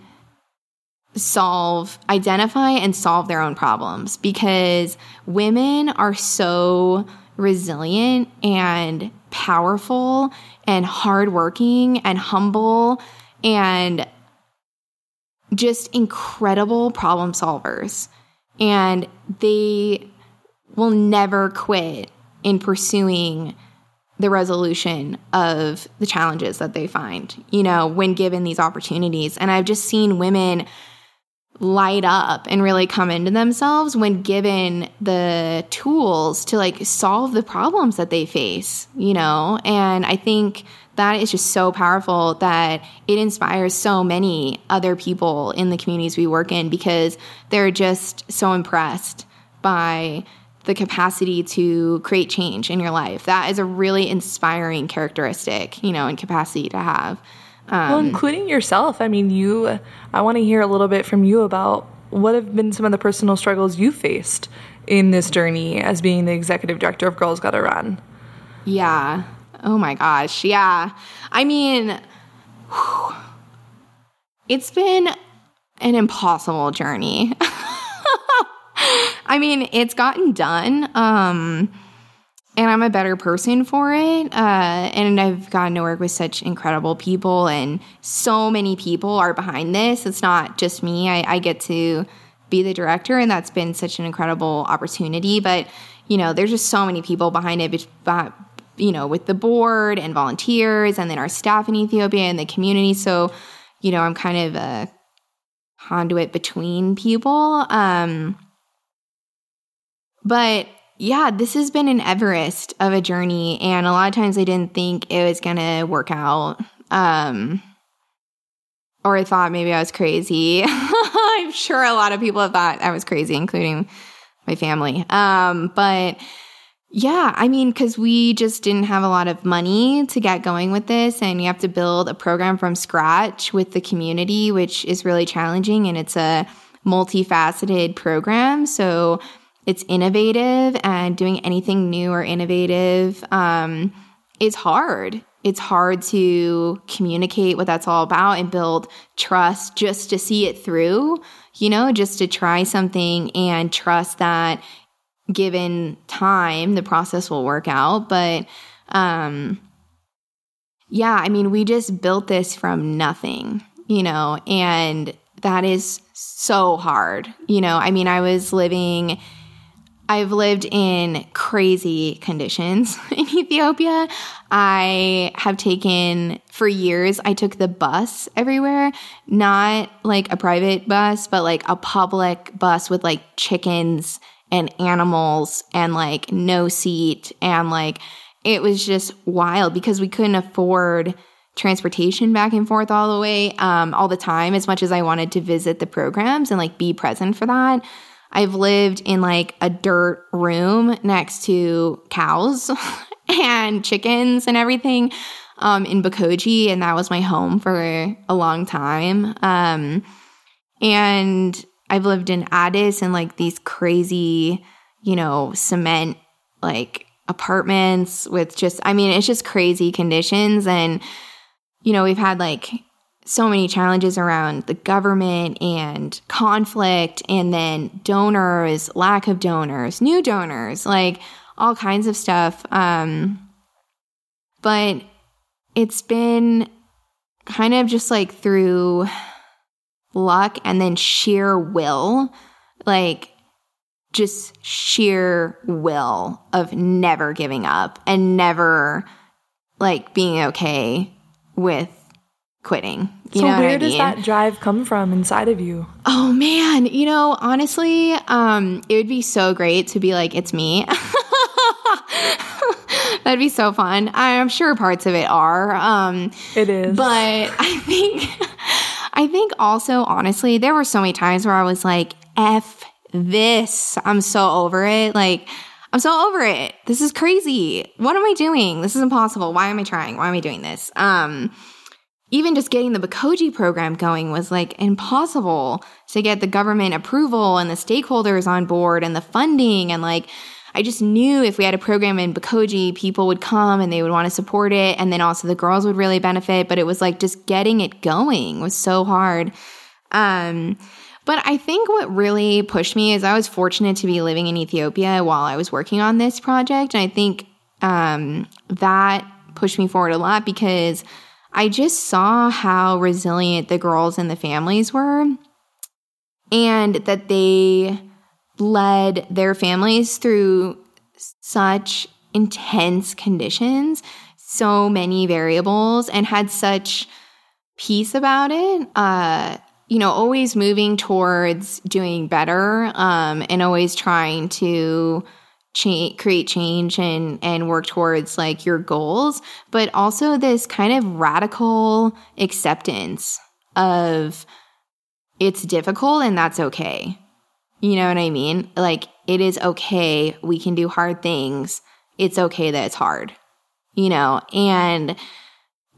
S1: solve, identify, and solve their own problems because women are so resilient and powerful and hardworking and humble and just incredible problem solvers. And they will never quit in pursuing the resolution of the challenges that they find, you know, when given these opportunities. And I've just seen women light up and really come into themselves when given the tools to like solve the problems that they face, you know? And I think that is just so powerful that it inspires so many other people in the communities we work in because they're just so impressed by the capacity to create change in your life. That is a really inspiring characteristic, you know, and capacity to have.
S2: Um, well, including yourself. I mean, you, I want to hear a little bit from you about what have been some of the personal struggles you faced in this journey as being the executive director of Girls Gotta Run.
S1: Yeah. Oh my gosh. Yeah. I mean, whew, it's been an impossible journey. I mean, it's gotten done. Um, and I'm a better person for it. Uh, and I've gotten to work with such incredible people, and so many people are behind this. It's not just me. I, I get to be the director, and that's been such an incredible opportunity. But you know, there's just so many people behind it. But, You know, with the board and volunteers, and then our staff in Ethiopia and the community. So, you know, I'm kind of a conduit between people. Um, but yeah, this has been an Everest of a journey. And a lot of times I didn't think it was going to work out. Um, or I thought maybe I was crazy. I'm sure a lot of people have thought I was crazy, including my family. Um, but yeah, I mean, because we just didn't have a lot of money to get going with this, and you have to build a program from scratch with the community, which is really challenging, and it's a multifaceted program. So it's innovative and doing anything new or innovative um, is hard. It's hard to communicate what that's all about and build trust just to see it through, you know, just to try something and trust that given time, the process will work out. But, um, yeah, I mean, we just built this from nothing, you know, and that is so hard. You know, I mean, I was living I've lived in crazy conditions in Ethiopia. I have taken, for years, I took the bus everywhere, not like a private bus, but like a public bus with like chickens and animals and like no seat. And like it was just wild because we couldn't afford transportation back and forth all the way, um, all the time, as much as I wanted to visit the programs and like be present for that. I've lived in like a dirt room next to cows and chickens and everything um, in Bekoji, and that was my home for a long time. Um, and I've lived in Addis in like these crazy, you know, cement like apartments with just, I mean, it's just crazy conditions. And, you know, we've had like so many challenges around the government and conflict and then donors, lack of donors, new donors, like all kinds of stuff. Um, but it's been kind of just like through luck and then sheer will, like just sheer will of never giving up and never like being okay with quitting. You
S2: so where does
S1: mean?
S2: that drive come from inside of you?
S1: Oh man, you know, honestly, um, it would be so great to be like, it's me. That'd be so fun. I'm sure parts of it are. Um,
S2: it is.
S1: But I think, I think also, honestly, there were so many times where I was like, F this. I'm so over it. Like, I'm so over it. This is crazy. What am I doing? This is impossible. Why am I trying? Why am I doing this? Um, even just getting the Bekoji program going was like impossible to get the government approval and the stakeholders on board and the funding. And like, I just knew if we had a program in Bekoji, people would come and they would want to support it. And then also the girls would really benefit. But it was like just getting it going was so hard. Um, but I think what really pushed me is I was fortunate to be living in Ethiopia while I was working on this project. And I think um, that pushed me forward a lot because I just saw how resilient the girls and the families were and that they led their families through such intense conditions, so many variables, and had such peace about it. Uh, you know, always moving towards doing better um, and always trying to cha- create change and and work towards like your goals but also this kind of radical acceptance of it's difficult and that's okay. You know what i mean? Like it is okay. We can do hard things. It's okay that it's hard you know? And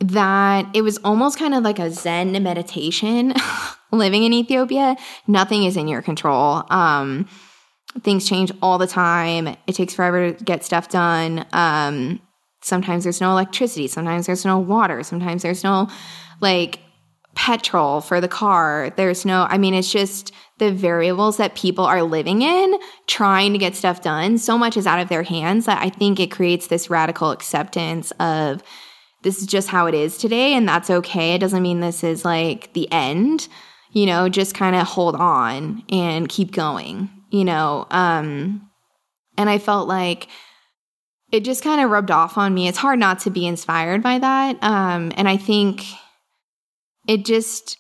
S1: that it was almost kind of like a zen meditation living in ethiopia. Nothing is in your control. Um things change all the time. It takes forever to get stuff done. Um, sometimes there's no electricity. Sometimes there's no water. Sometimes there's no like petrol for the car. There's no, I mean, it's just the variables that people are living in, trying to get stuff done. So much is out of their hands that I think it creates this radical acceptance of this is just how it is today, and that's okay. It doesn't mean this is like the end, you know, just kind of hold on and keep going, you know. Um, and I felt like, it just kind of rubbed off on me. It's hard not to be inspired by that. Um, and I think it just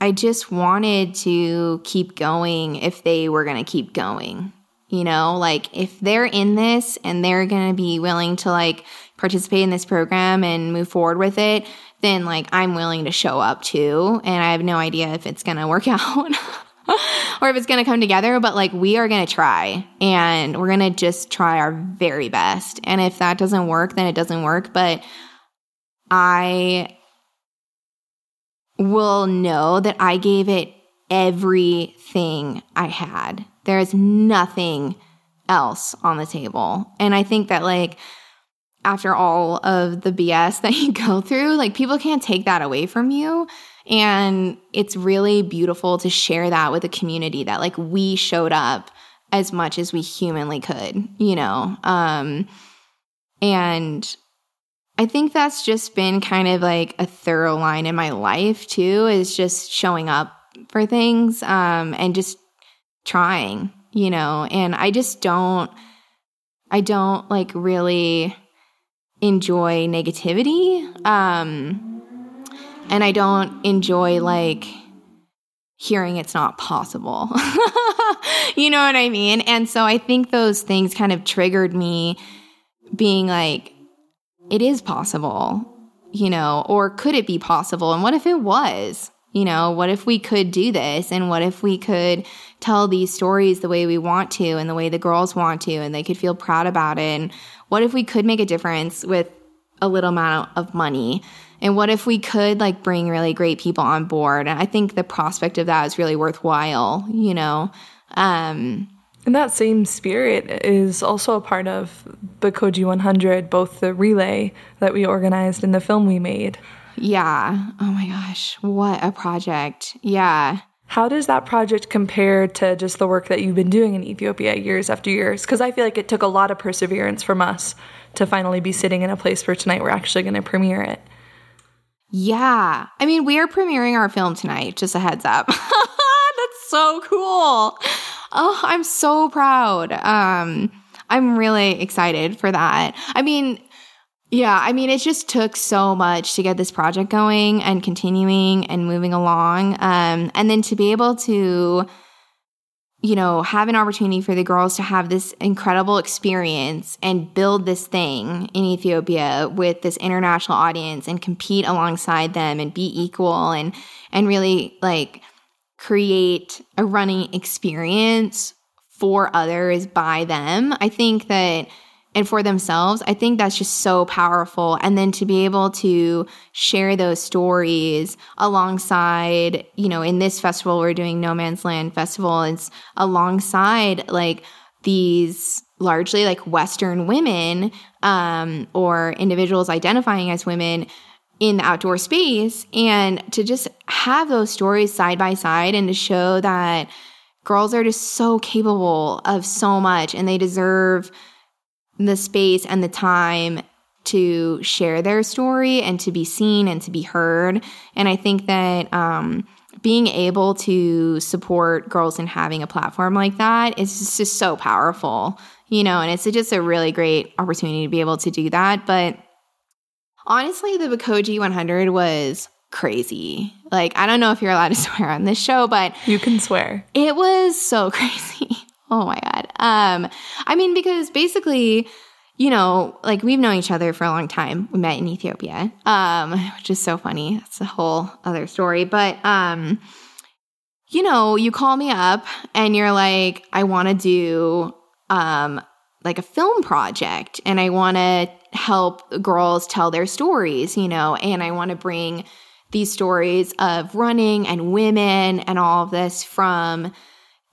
S1: I just wanted to keep going if they were going to keep going. You know, like if they're in this and they're going to be willing to like participate in this program and move forward with it, then like I'm willing to show up too. And I have no idea if it's going to work out or if it's going to come together, but like we are going to try and we're going to just try our very best. And if that doesn't work, then it doesn't work. But I will know that I gave it everything I had. There is nothing else on the table. And I think that, like, after all of the BS that you go through, like, people can't take that away from you. And it's really beautiful to share that with a community that, like, we showed up as much as we humanly could, you know? Um, and I think that's just been kind of like a thorough line in my life too, is just showing up for things um, and just trying, you know. And I just don't, I don't like really enjoy negativity. Um, and I don't enjoy like hearing it's not possible. you know what I mean? And so I think those things kind of triggered me being like, it is possible, you know, or could it be possible? And what if it was? You know, what if we could do this? And what if we could tell these stories the way we want to and the way the girls want to and they could feel proud about it? And what if we could make a difference with a little amount of money? And what if we could like bring really great people on board? And I think the prospect of that is really worthwhile, you know? Um,
S2: and that same spirit is also a part of the Koji 100, both the relay that we organized and the film we made.
S1: Yeah. Oh my gosh. What a project. Yeah.
S2: How does that project compare to just the work that you've been doing in Ethiopia years after years? Because I feel like it took a lot of perseverance from us to finally be sitting in a place where tonight we're actually going to premiere it.
S1: Yeah. I mean, we are premiering our film tonight, just a heads up. That's so cool. Oh, I'm so proud. Um, I'm really excited for that. I mean, yeah, I mean, it just took so much to get this project going and continuing and moving along. Um, and then to be able to, you know, have an opportunity for the girls to have this incredible experience and build this thing in Ethiopia with this international audience and compete alongside them and be equal and, and really like create a running experience for others by them. I think that and for themselves, I think that's just so powerful. And then to be able to share those stories alongside, you know, in this festival, we're doing No Man's Land Festival, it's alongside like these largely like Western women um, or individuals identifying as women in the outdoor space and to just have those stories side by side and to show that girls are just so capable of so much and they deserve the space and the time to share their story and to be seen and to be heard. And I think that um, being able to support girls and having a platform like that is just, just so powerful, you know, and it's just a really great opportunity to be able to do that. But Honestly, the Bekoji 100 was crazy. Like, I don't know if you're allowed to swear on this show, but
S2: you can swear.
S1: It was so crazy. Oh my God. Um, I mean, because basically, you know, like we've known each other for a long time. We met in Ethiopia, um, which is so funny. It's a whole other story. But, um, you know, you call me up and you're like, I want to do, um, like a film project and I want to help girls tell their stories, you know, and I want to bring these stories of running and women and all of this from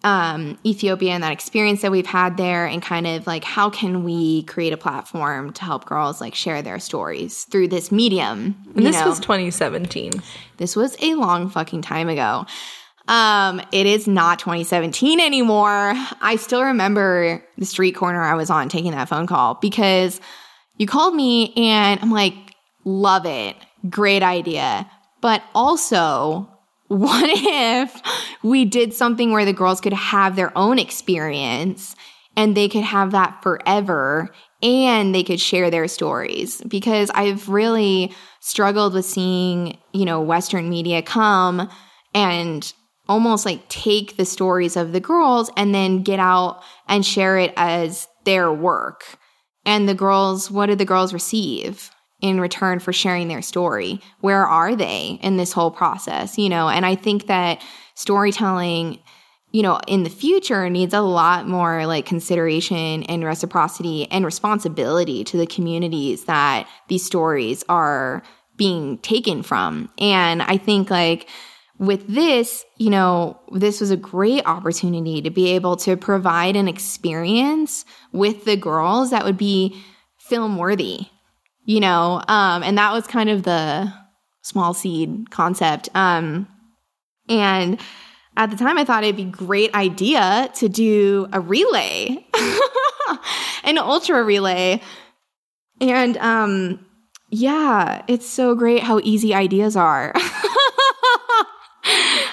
S1: um, Ethiopia and that experience that we've had there, and kind of like how can we create a platform to help girls like share their stories through this medium.
S2: And this know? was 2017.
S1: This was a long fucking time ago. Um, it is not 2017 anymore. I still remember the street corner I was on taking that phone call because you called me and I'm like, love it. Great idea. But also, what if we did something where the girls could have their own experience and they could have that forever and they could share their stories? Because I've really struggled with seeing, you know, Western media come and almost like take the stories of the girls and then get out and share it as their work. And the girls, what did the girls receive in return for sharing their story? Where are they in this whole process? You know, and I think that storytelling, you know, in the future needs a lot more like consideration and reciprocity and responsibility to the communities that these stories are being taken from. And I think like, with this, you know, this was a great opportunity to be able to provide an experience with the girls that would be film worthy, you know, um, and that was kind of the small seed concept. Um, and at the time, I thought it'd be a great idea to do a relay, an ultra relay. And um, yeah, it's so great how easy ideas are.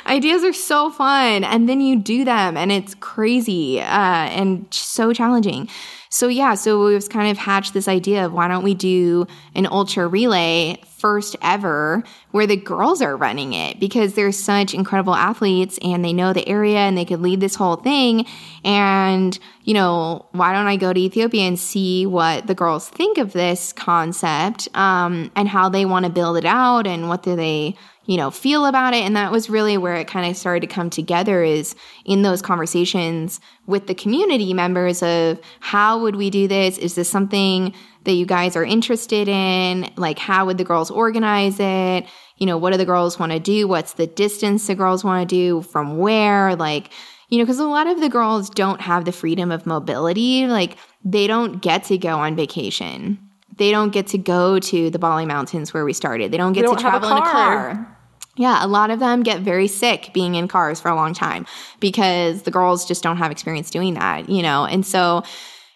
S1: Ideas are so fun. And then you do them and it's crazy uh, and so challenging. So, yeah, so we've kind of hatched this idea of why don't we do an ultra relay first ever where the girls are running it because they're such incredible athletes and they know the area and they could lead this whole thing. And, you know, why don't I go to Ethiopia and see what the girls think of this concept um, and how they want to build it out and what do they you know, feel about it. And that was really where it kind of started to come together is in those conversations with the community members of how would we do this? Is this something that you guys are interested in? Like, how would the girls organize it? You know, what do the girls want to do? What's the distance the girls want to do from where? Like, you know, because a lot of the girls don't have the freedom of mobility. Like, they don't get to go on vacation they don't get to go to the Bale Mountains where we started. They don't get don't to travel a in a car. Yeah, a lot of them get very sick being in cars for a long time because the girls just don't have experience doing that, you know? And so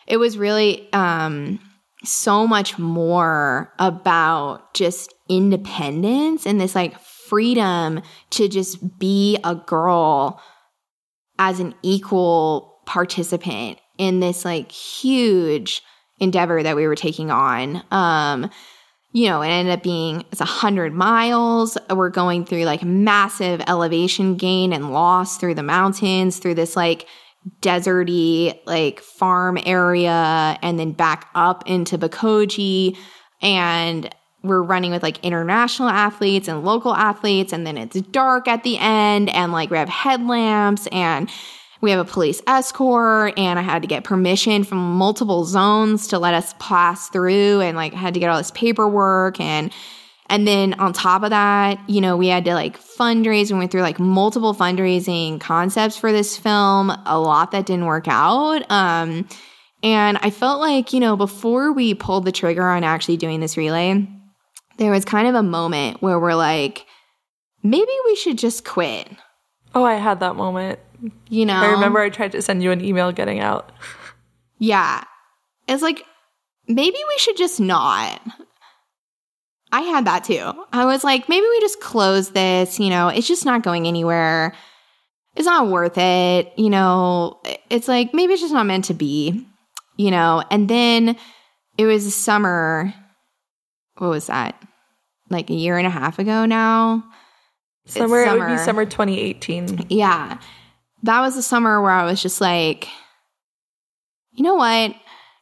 S1: it was really um, so much more about just independence and this like freedom to just be a girl as an equal participant in this like huge endeavor that we were taking on. Um, you know, it ended up being it's a hundred miles. We're going through like massive elevation gain and loss through the mountains, through this like deserty like farm area, and then back up into Bekoji. And we're running with like international athletes and local athletes, and then it's dark at the end, and like we have headlamps and we have a police escort and I had to get permission from multiple zones to let us pass through and like had to get all this paperwork and and then on top of that, you know, we had to like fundraise. We went through like multiple fundraising concepts for this film, a lot that didn't work out. Um, and I felt like, you know, before we pulled the trigger on actually doing this relay, there was kind of a moment where we're like, maybe we should just quit.
S2: Oh, I had that moment.
S1: You know,
S2: I remember I tried to send you an email getting out.
S1: Yeah. It's like, maybe we should just not. I had that too. I was like, maybe we just close this. You know, it's just not going anywhere. It's not worth it. You know, it's like, maybe it's just not meant to be, you know. And then it was summer. What was that? Like a year and a half ago now.
S2: Summer, summer. it would be summer 2018.
S1: Yeah that was the summer where I was just like, you know what?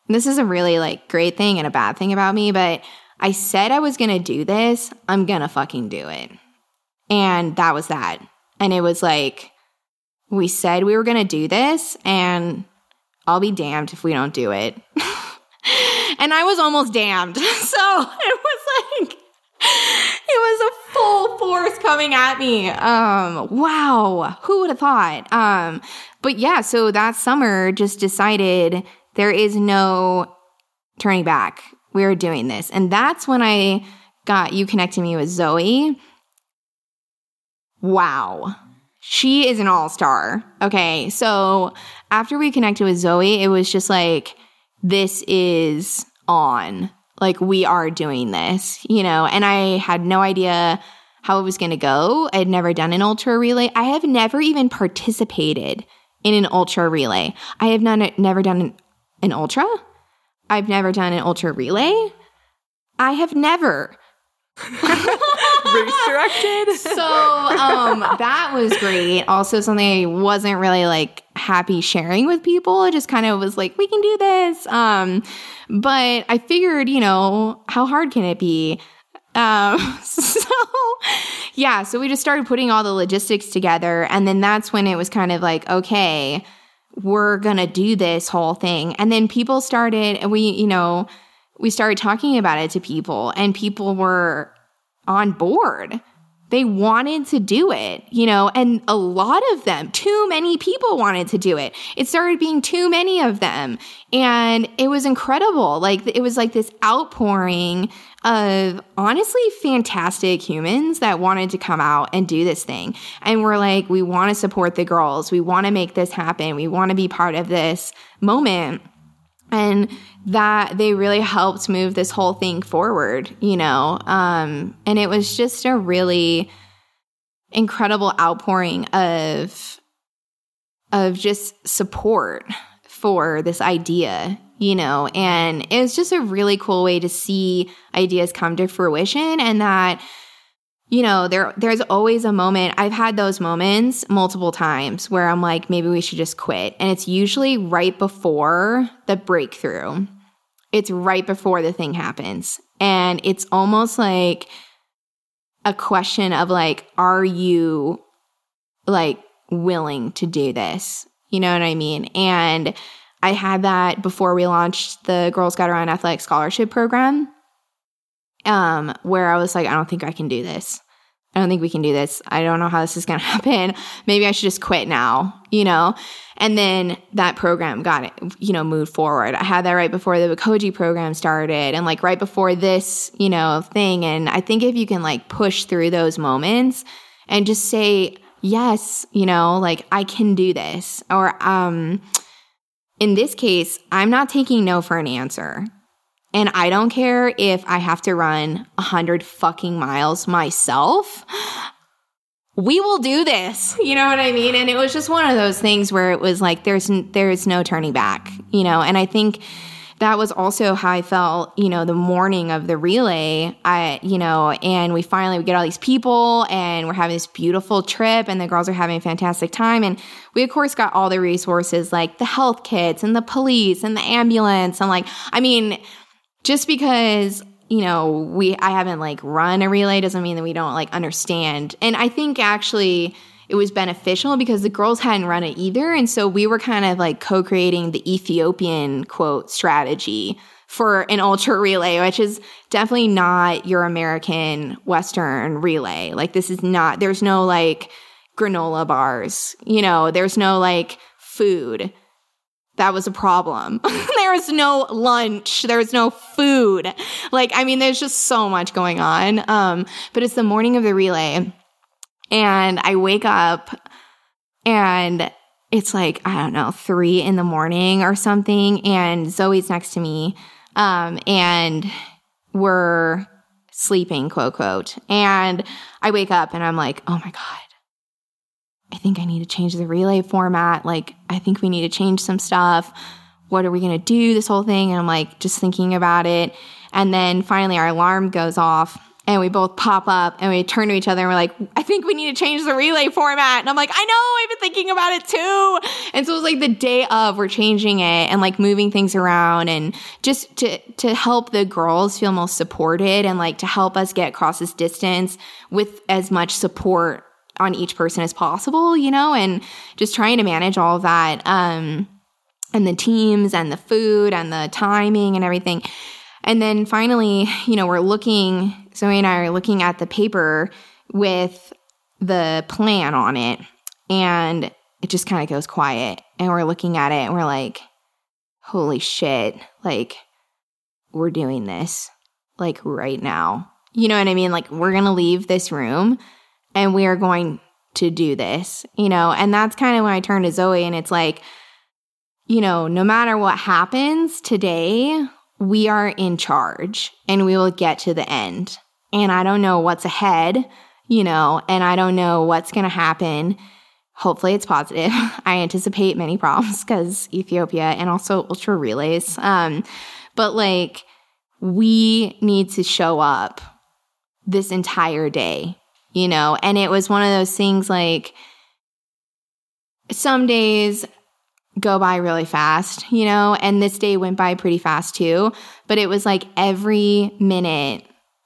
S1: This is a really like great thing and a bad thing about me, but I said I was to do this. I'm to fucking do it. And that was that. And it was like, we said we were to do this, and I'll be damned if we don't do it. and I was almost damned. So it was like, it was a full force coming at me. Um, wow. Who would have thought? Um, but yeah, so that summer just decided there is no turning back. We're doing this. And that's when I got you connecting me with Zoe. Wow. She is an all star. Okay. So after we connected with Zoe, it was just like, this is on. Like, we are doing this, you know? And I had no idea how it was going to go. I had never done an ultra relay. I have never even participated in an ultra relay. I have none, never done an, an ultra. I've never done an ultra relay. I have never.
S2: Race directed.
S1: so um, that was great. Also, something I wasn't really like happy sharing with people. It just kind of was like, we can do this. Um, but I figured, you know, how hard can it be? Um, so yeah, so we just started putting all the logistics together. And then that's when it was kind of like, okay, we're going to do this whole thing. And then people started, and we, you know, we started talking about it to people, and people were on board. They wanted to do it, you know, and a lot of them, too many people wanted to do it. It started being too many of them. And it was incredible. Like, it was like this outpouring of honestly fantastic humans that wanted to come out and do this thing. And we're like, we want to support the girls. We want to make this happen. We want to be part of this moment. And that they really helped move this whole thing forward, you know. Um, and it was just a really incredible outpouring of of just support for this idea, you know. And it was just a really cool way to see ideas come to fruition and that you know, there there's always a moment. I've had those moments multiple times where I'm like, maybe we should just quit. And it's usually right before the breakthrough. It's right before the thing happens. And it's almost like a question of like, are you like willing to do this? You know what I mean? And I had that before we launched the Girls Gotta Run Athletic Scholarship Program um, where I was like, I don't think I can do this. I don't think we can do this. I don't know how this is going to happen. Maybe I should just quit now, you know? And then that program got it, you know, moved forward. I had that right before the Bekoji program started and like right before this, you know, thing. And I think if you can like push through those moments and just say, yes, you know, like I can do this. Or, um, in this case, I'm not taking no for an answer. And I don't care if I have to run a hundred fucking miles myself. We will do this. You know what I mean? And it was just one of those things where it was like, there's, there's no turning back, you know? And I think, that was also how I felt, you know, the morning of the relay. I, you know, and we finally we get all these people and we're having this beautiful trip and the girls are having a fantastic time. And we of course got all the resources like the health kits and the police and the ambulance. And like, I mean, just because you know we i haven't like run a relay doesn't mean that we don't like understand. And i think actually it was beneficial because the girls hadn't run it either. And so we were kind of like co-creating the ethiopian quote strategy for an ultra relay which is definitely not your american western relay. Like this is not there's no like granola bars you know there's no like food that was a problem. there was no lunch. There was no food. Like, I mean, there's just so much going on. Um, but it's the morning of the relay and I wake up and it's like, I don't know, three in the morning or something. And Zoe's next to me. Um, and we're sleeping, quote, quote. And I wake up and I'm like, oh my God I think I need to change the relay format. Like, I think we need to change some stuff. What are we going to do? This whole thing. And I'm like, just thinking about it. And then finally, our alarm goes off and we both pop up and we turn to each other and we're like, I think we need to change the relay format. And I'm like, I know, I've been thinking about it too. And so it was like the day of we're changing it and like moving things around and just to, to help the girls feel most supported and like to help us get across this distance with as much support on each person as possible, you know, and just trying to manage all that. Um, and the teams and the food and the timing and everything. And then finally, you know, we're looking, Zoe and I are looking at the paper with the plan on it and it just kind of goes quiet and we're looking at it and we're like holy shit like we're doing this like right now you know what i mean like we're gonna leave this room and we are going to do this you know and that's kind of when i turn to zoe and it's like you know no matter what happens today we are in charge and we will get to the end and i don't know what's ahead you know and i don't know what's going to happen hopefully it's positive. I anticipate many problems because Ethiopia and also ultra relays. Um, but like we need to show up this entire day, you know, and it was one of those things like some days go by really fast, you know, and this day went by pretty fast too, but it was like every minute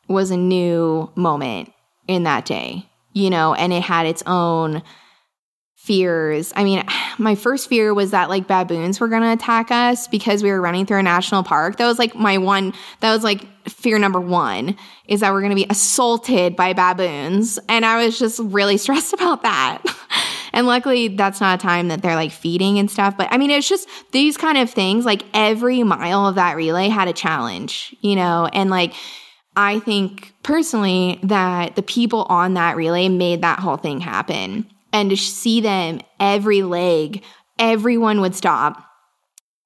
S1: was a new moment in that day, you know, and it had its own fears. I mean, my first fear was that like baboons were going to attack us because we were running through a national park. That was like my one, that was like fear number one is that we're going to be assaulted by baboons. And I was just really stressed about that. and luckily, that's not a time that they're like feeding and stuff. But I mean, it's just these kind of things. Like every mile of that relay had a challenge, you know, and like, I think personally that the people on that relay made that whole thing happen and to see them every leg, everyone would stop,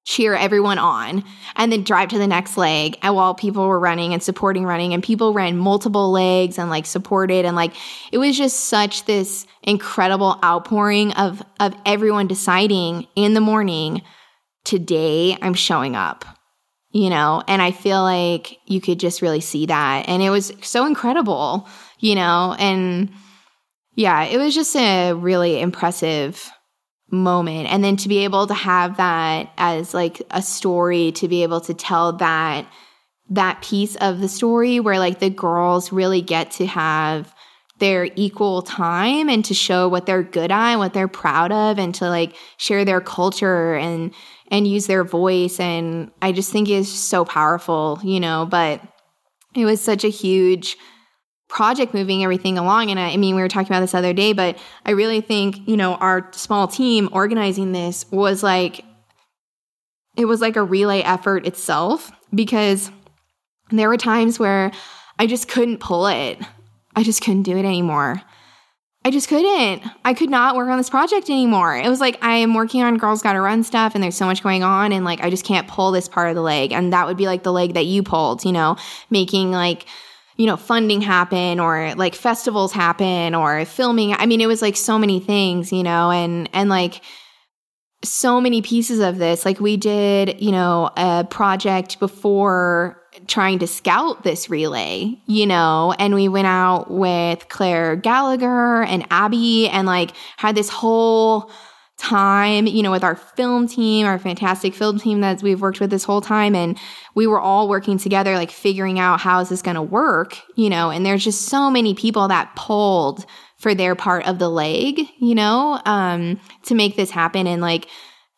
S1: cheer everyone on, and then drive to the next leg. And while people were running and supporting running, and people ran multiple legs and like supported, and like it was just such this incredible outpouring of of everyone deciding in the morning, today I'm showing up. You know, and I feel like you could just really see that. And it was so incredible, you know, and yeah, it was just a really impressive moment. And then to be able to have that as like a story, to be able to tell that that piece of the story where like the girls really get to have their equal time and to show what they're good at what they're proud of and to like share their culture and and use their voice and I just think it's so powerful, you know, but it was such a huge project moving everything along. And I, I, mean, we were talking about this other day, but I really think, you know, our small team organizing this was like, it was like a relay effort itself because there were times where I just couldn't pull it. I just couldn't do it anymore. I just couldn't. I could not work on this project anymore. It was like I am working on Girls Gotta Run stuff and there's so much going on and like I just can't pull this part of the leg. And that would be like the leg that you pulled, you know, making like you know, funding happen or like festivals happen or filming. I mean, it was like so many things, you know, and, and like, so many pieces of this. Like we did, you know, a project before trying to scout this relay, you know, and we went out with Claire Gallagher and Abby and like had this whole time, you know, with our film team, our fantastic film team that we've worked with this whole time. And we were all working together, like figuring out how is this going to work, you know, and there's just so many people that pulled for their part of the leg, you know, um, to make this happen. And like,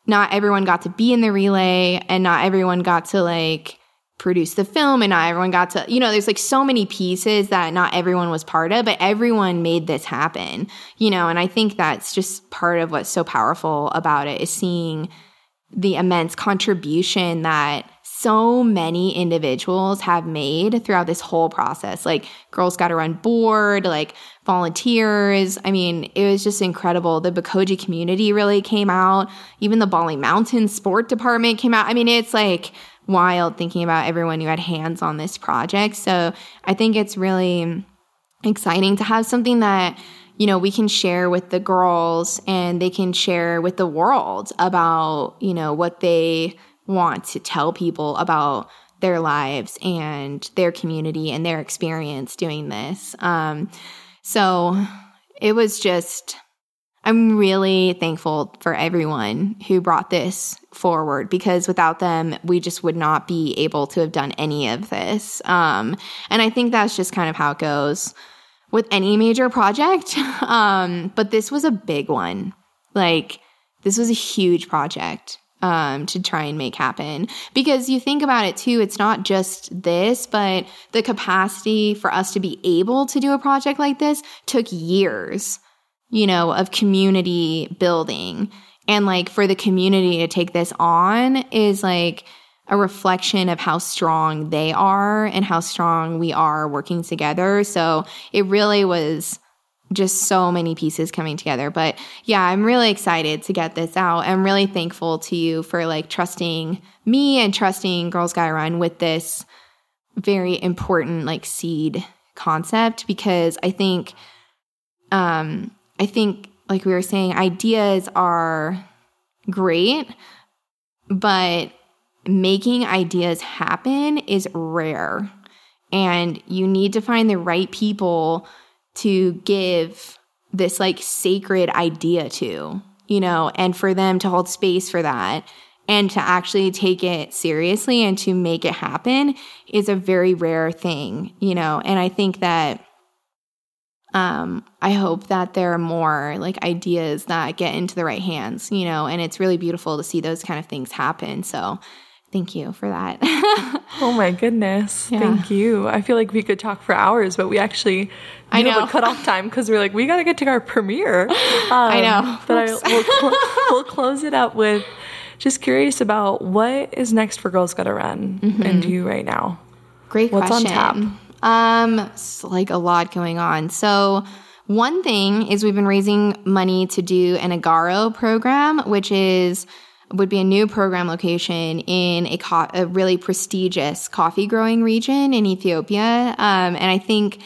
S1: not everyone got to be in the relay and not everyone got to like, produce the film and not everyone got to you know there's like so many pieces that not everyone was part of but everyone made this happen you know and i think that's just part of what's so powerful about it is seeing the immense contribution that so many individuals have made throughout this whole process. Like girls gotta run board like volunteers. I mean it was just incredible. The Bekoji community really came out. Even the Bale mountain sport department came out. I mean it's like wild thinking about everyone who had hands on this project. So I think it's really exciting to have something that you know we can share with the girls and they can share with the world about you know what they want to tell people about their lives and their community and their experience doing this um, so it was just I'm really thankful for everyone who brought this forward because without them, we just would not be able to have done any of this. Um, and I think that's just kind of how it goes with any major project. Um, but this was a big one. Like, this was a huge project. um, to try and make happen. Because you think about it too, it's not just this, but the capacity for us to be able to do a project like this took years, you know, of community building. And like for the community to take this on is like a reflection of how strong they are and how strong we are working together. So it really was just so many pieces coming together. But yeah, I'm really excited to get this out. I'm really thankful to you for like trusting me and trusting Girls Gotta Run with this very important like seed concept because I think um I think like we were saying ideas are great, but making ideas happen is rare. And you need to find the right people to give this like sacred idea to, you know, and for them to hold space for that and to actually take it seriously and to make it happen is a very rare thing, you know. And I think that um I hope that there are more like ideas that get into the right hands, you know, and it's really beautiful to see those kind of things happen. So thank you for that.
S2: oh my goodness. Yeah. Thank you. I feel like we could talk for hours, but we actually I know the cutoff time because we're like, we got to get to our premiere. Um,
S1: I know.
S2: But I, we'll, cl- we'll, close it up with just curious about what is next for Girls Gotta Run mm-hmm. and you right now.
S1: Great
S2: What's
S1: question.
S2: on
S1: tap? Um, like a lot going on. So one thing is we've been raising money to do an Agaro program, which is – would be a new program location in a, co- a really prestigious coffee growing region in Ethiopia. Um, and I think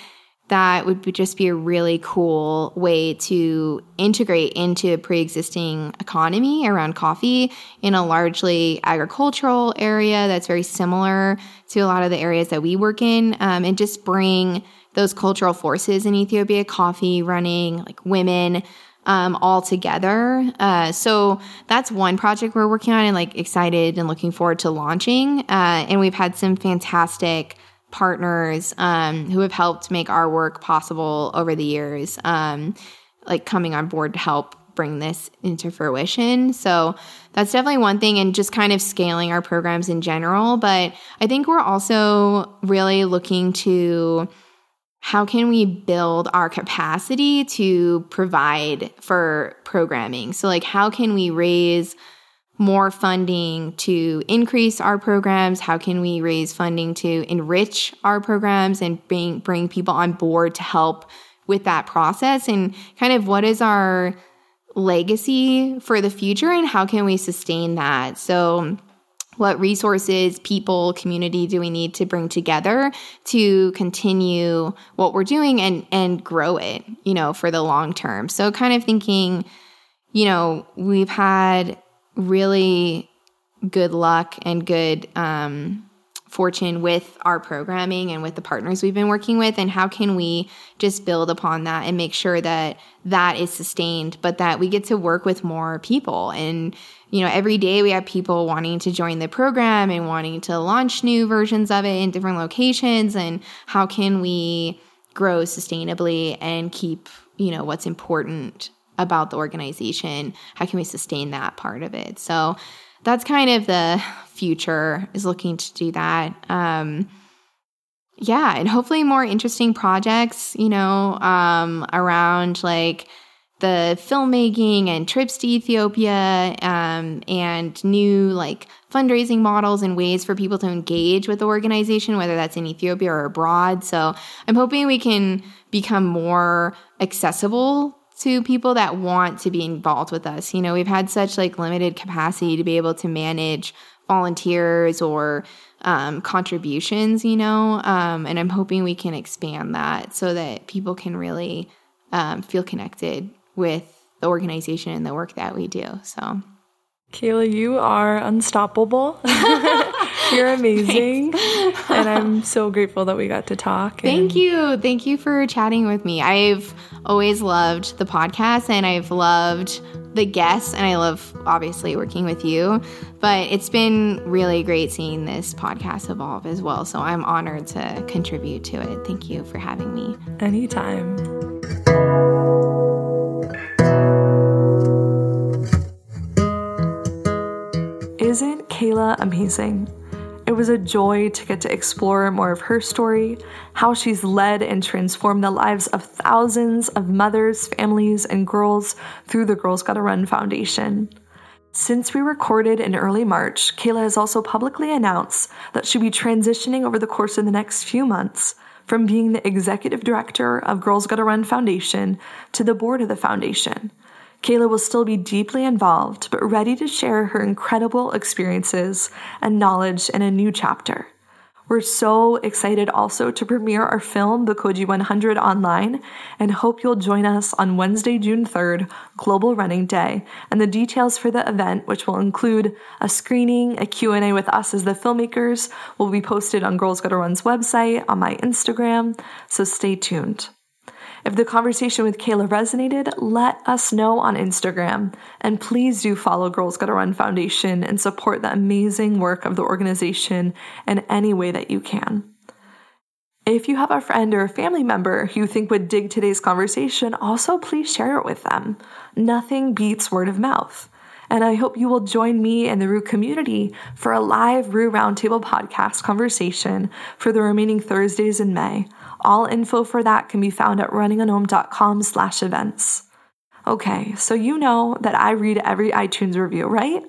S1: that would be just be a really cool way to integrate into a pre-existing economy around coffee in a largely agricultural area that's very similar to a lot of the areas that we work in um, and just bring those cultural forces in ethiopia coffee running like women um, all together. Uh, so that's one project we're working on and like excited and looking forward to launching. Uh, and we've had some fantastic partners um, who have helped make our work possible over the years, um, like coming on board to help bring this into fruition. So that's definitely one thing, and just kind of scaling our programs in general. But I think we're also really looking to how can we build our capacity to provide for programming? So, like, how can we raise more funding to increase our programs? How can we raise funding to enrich our programs and bring, bring people on board to help with that process? And kind of what is our legacy for the future and how can we sustain that? So, what resources, people, community do we need to bring together to continue what we're doing and and grow it, you know, for the long term. So kind of thinking, you know, we've had really good luck and good um, fortune with our programming and with the partners we've been working with and how can we just build upon that and make sure that that is sustained but that we get to work with more people and you know, every day we have people wanting to join the program and wanting to launch new versions of it in different locations. And how can we grow sustainably and keep, you know, what's important about the organization? How can we sustain that part of it? So that's kind of the future is looking to do that. Um, yeah, and hopefully more interesting projects, you know, um, around like the filmmaking and trips to Ethiopia um, and new like fundraising models and ways for people to engage with the organization, whether that's in Ethiopia or abroad. So I'm hoping we can become more accessible to people that want to be involved with us. You know, we've had such like limited capacity to be able to manage volunteers or um, contributions, you know, um, and I'm hoping we can expand that so that people can really um, feel connected with the organization and the work that we do. So,
S2: Kayla, you are unstoppable. You're amazing. and I'm so grateful that we got to talk.
S1: Thank you. Thank you for chatting with me. I've always loved the podcast and I've loved the guests and I love obviously working with you. But it's been really great seeing this podcast evolve as well. So I'm honored to contribute to it. Thank you for having me.
S2: Anytime. Kayla amazing. It was a joy to get to explore more of her story, how she's led and transformed the lives of thousands of mothers, families, and girls through the Girls Gotta Run Foundation. Since we recorded in early March, Kayla has also publicly announced that she'll be transitioning over the course of the next few months from being the executive director of Girls Gotta Run Foundation to the board of the foundation. Kayla will still be deeply involved, but ready to share her incredible experiences and knowledge in a new chapter. We're so excited also to premiere our film, Bekoji 100, online, and hope you'll join us on Wednesday, June 3rd, Global Running Day, and the details for the event, which will include a screening, a Q&A with us as the filmmakers, will be posted on Girls Gotta Run's website, on my Instagram, so stay tuned. If the conversation with Kayla resonated, let us know on Instagram. And please do follow Girls Gotta Run Foundation and support the amazing work of the organization in any way that you can. If you have a friend or a family member who you think would dig today's conversation, also please share it with them. Nothing beats word of mouth. And I hope you will join me and the Rue community for a live Rue Roundtable podcast conversation for the remaining Thursdays in May. All info for that can be found at runningonom.com slash events. Okay, so you know that I read every iTunes review, right?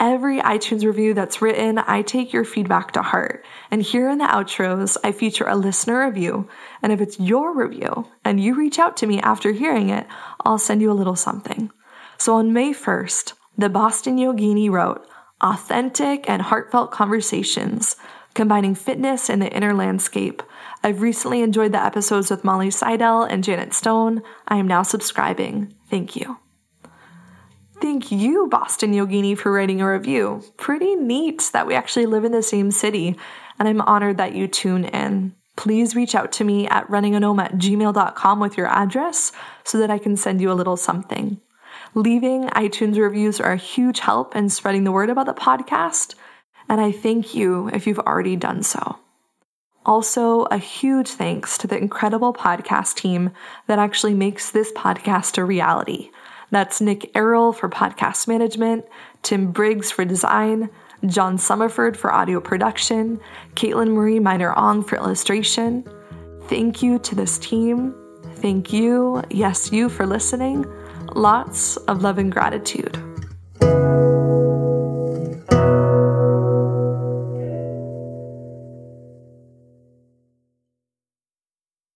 S2: Every iTunes review that's written, I take your feedback to heart. And here in the outros, I feature a listener review. And if it's your review and you reach out to me after hearing it, I'll send you a little something. So on May 1st, the Boston Yogini wrote, Authentic and heartfelt conversations, combining fitness and the inner landscape I've recently enjoyed the episodes with Molly Seidel and Janet Stone. I am now subscribing. Thank you. Thank you, Boston Yogini, for writing a review. Pretty neat that we actually live in the same city, and I'm honored that you tune in. Please reach out to me at runningonom at gmail.com with your address so that I can send you a little something. Leaving iTunes reviews are a huge help in spreading the word about the podcast, and I thank you if you've already done so. Also, a huge thanks to the incredible podcast team that actually makes this podcast a reality. That's Nick Errol for podcast management, Tim Briggs for design, John Summerford for audio production, Caitlin Marie Minor Ong for illustration. Thank you to this team. Thank you, yes, you, for listening. Lots of love and gratitude.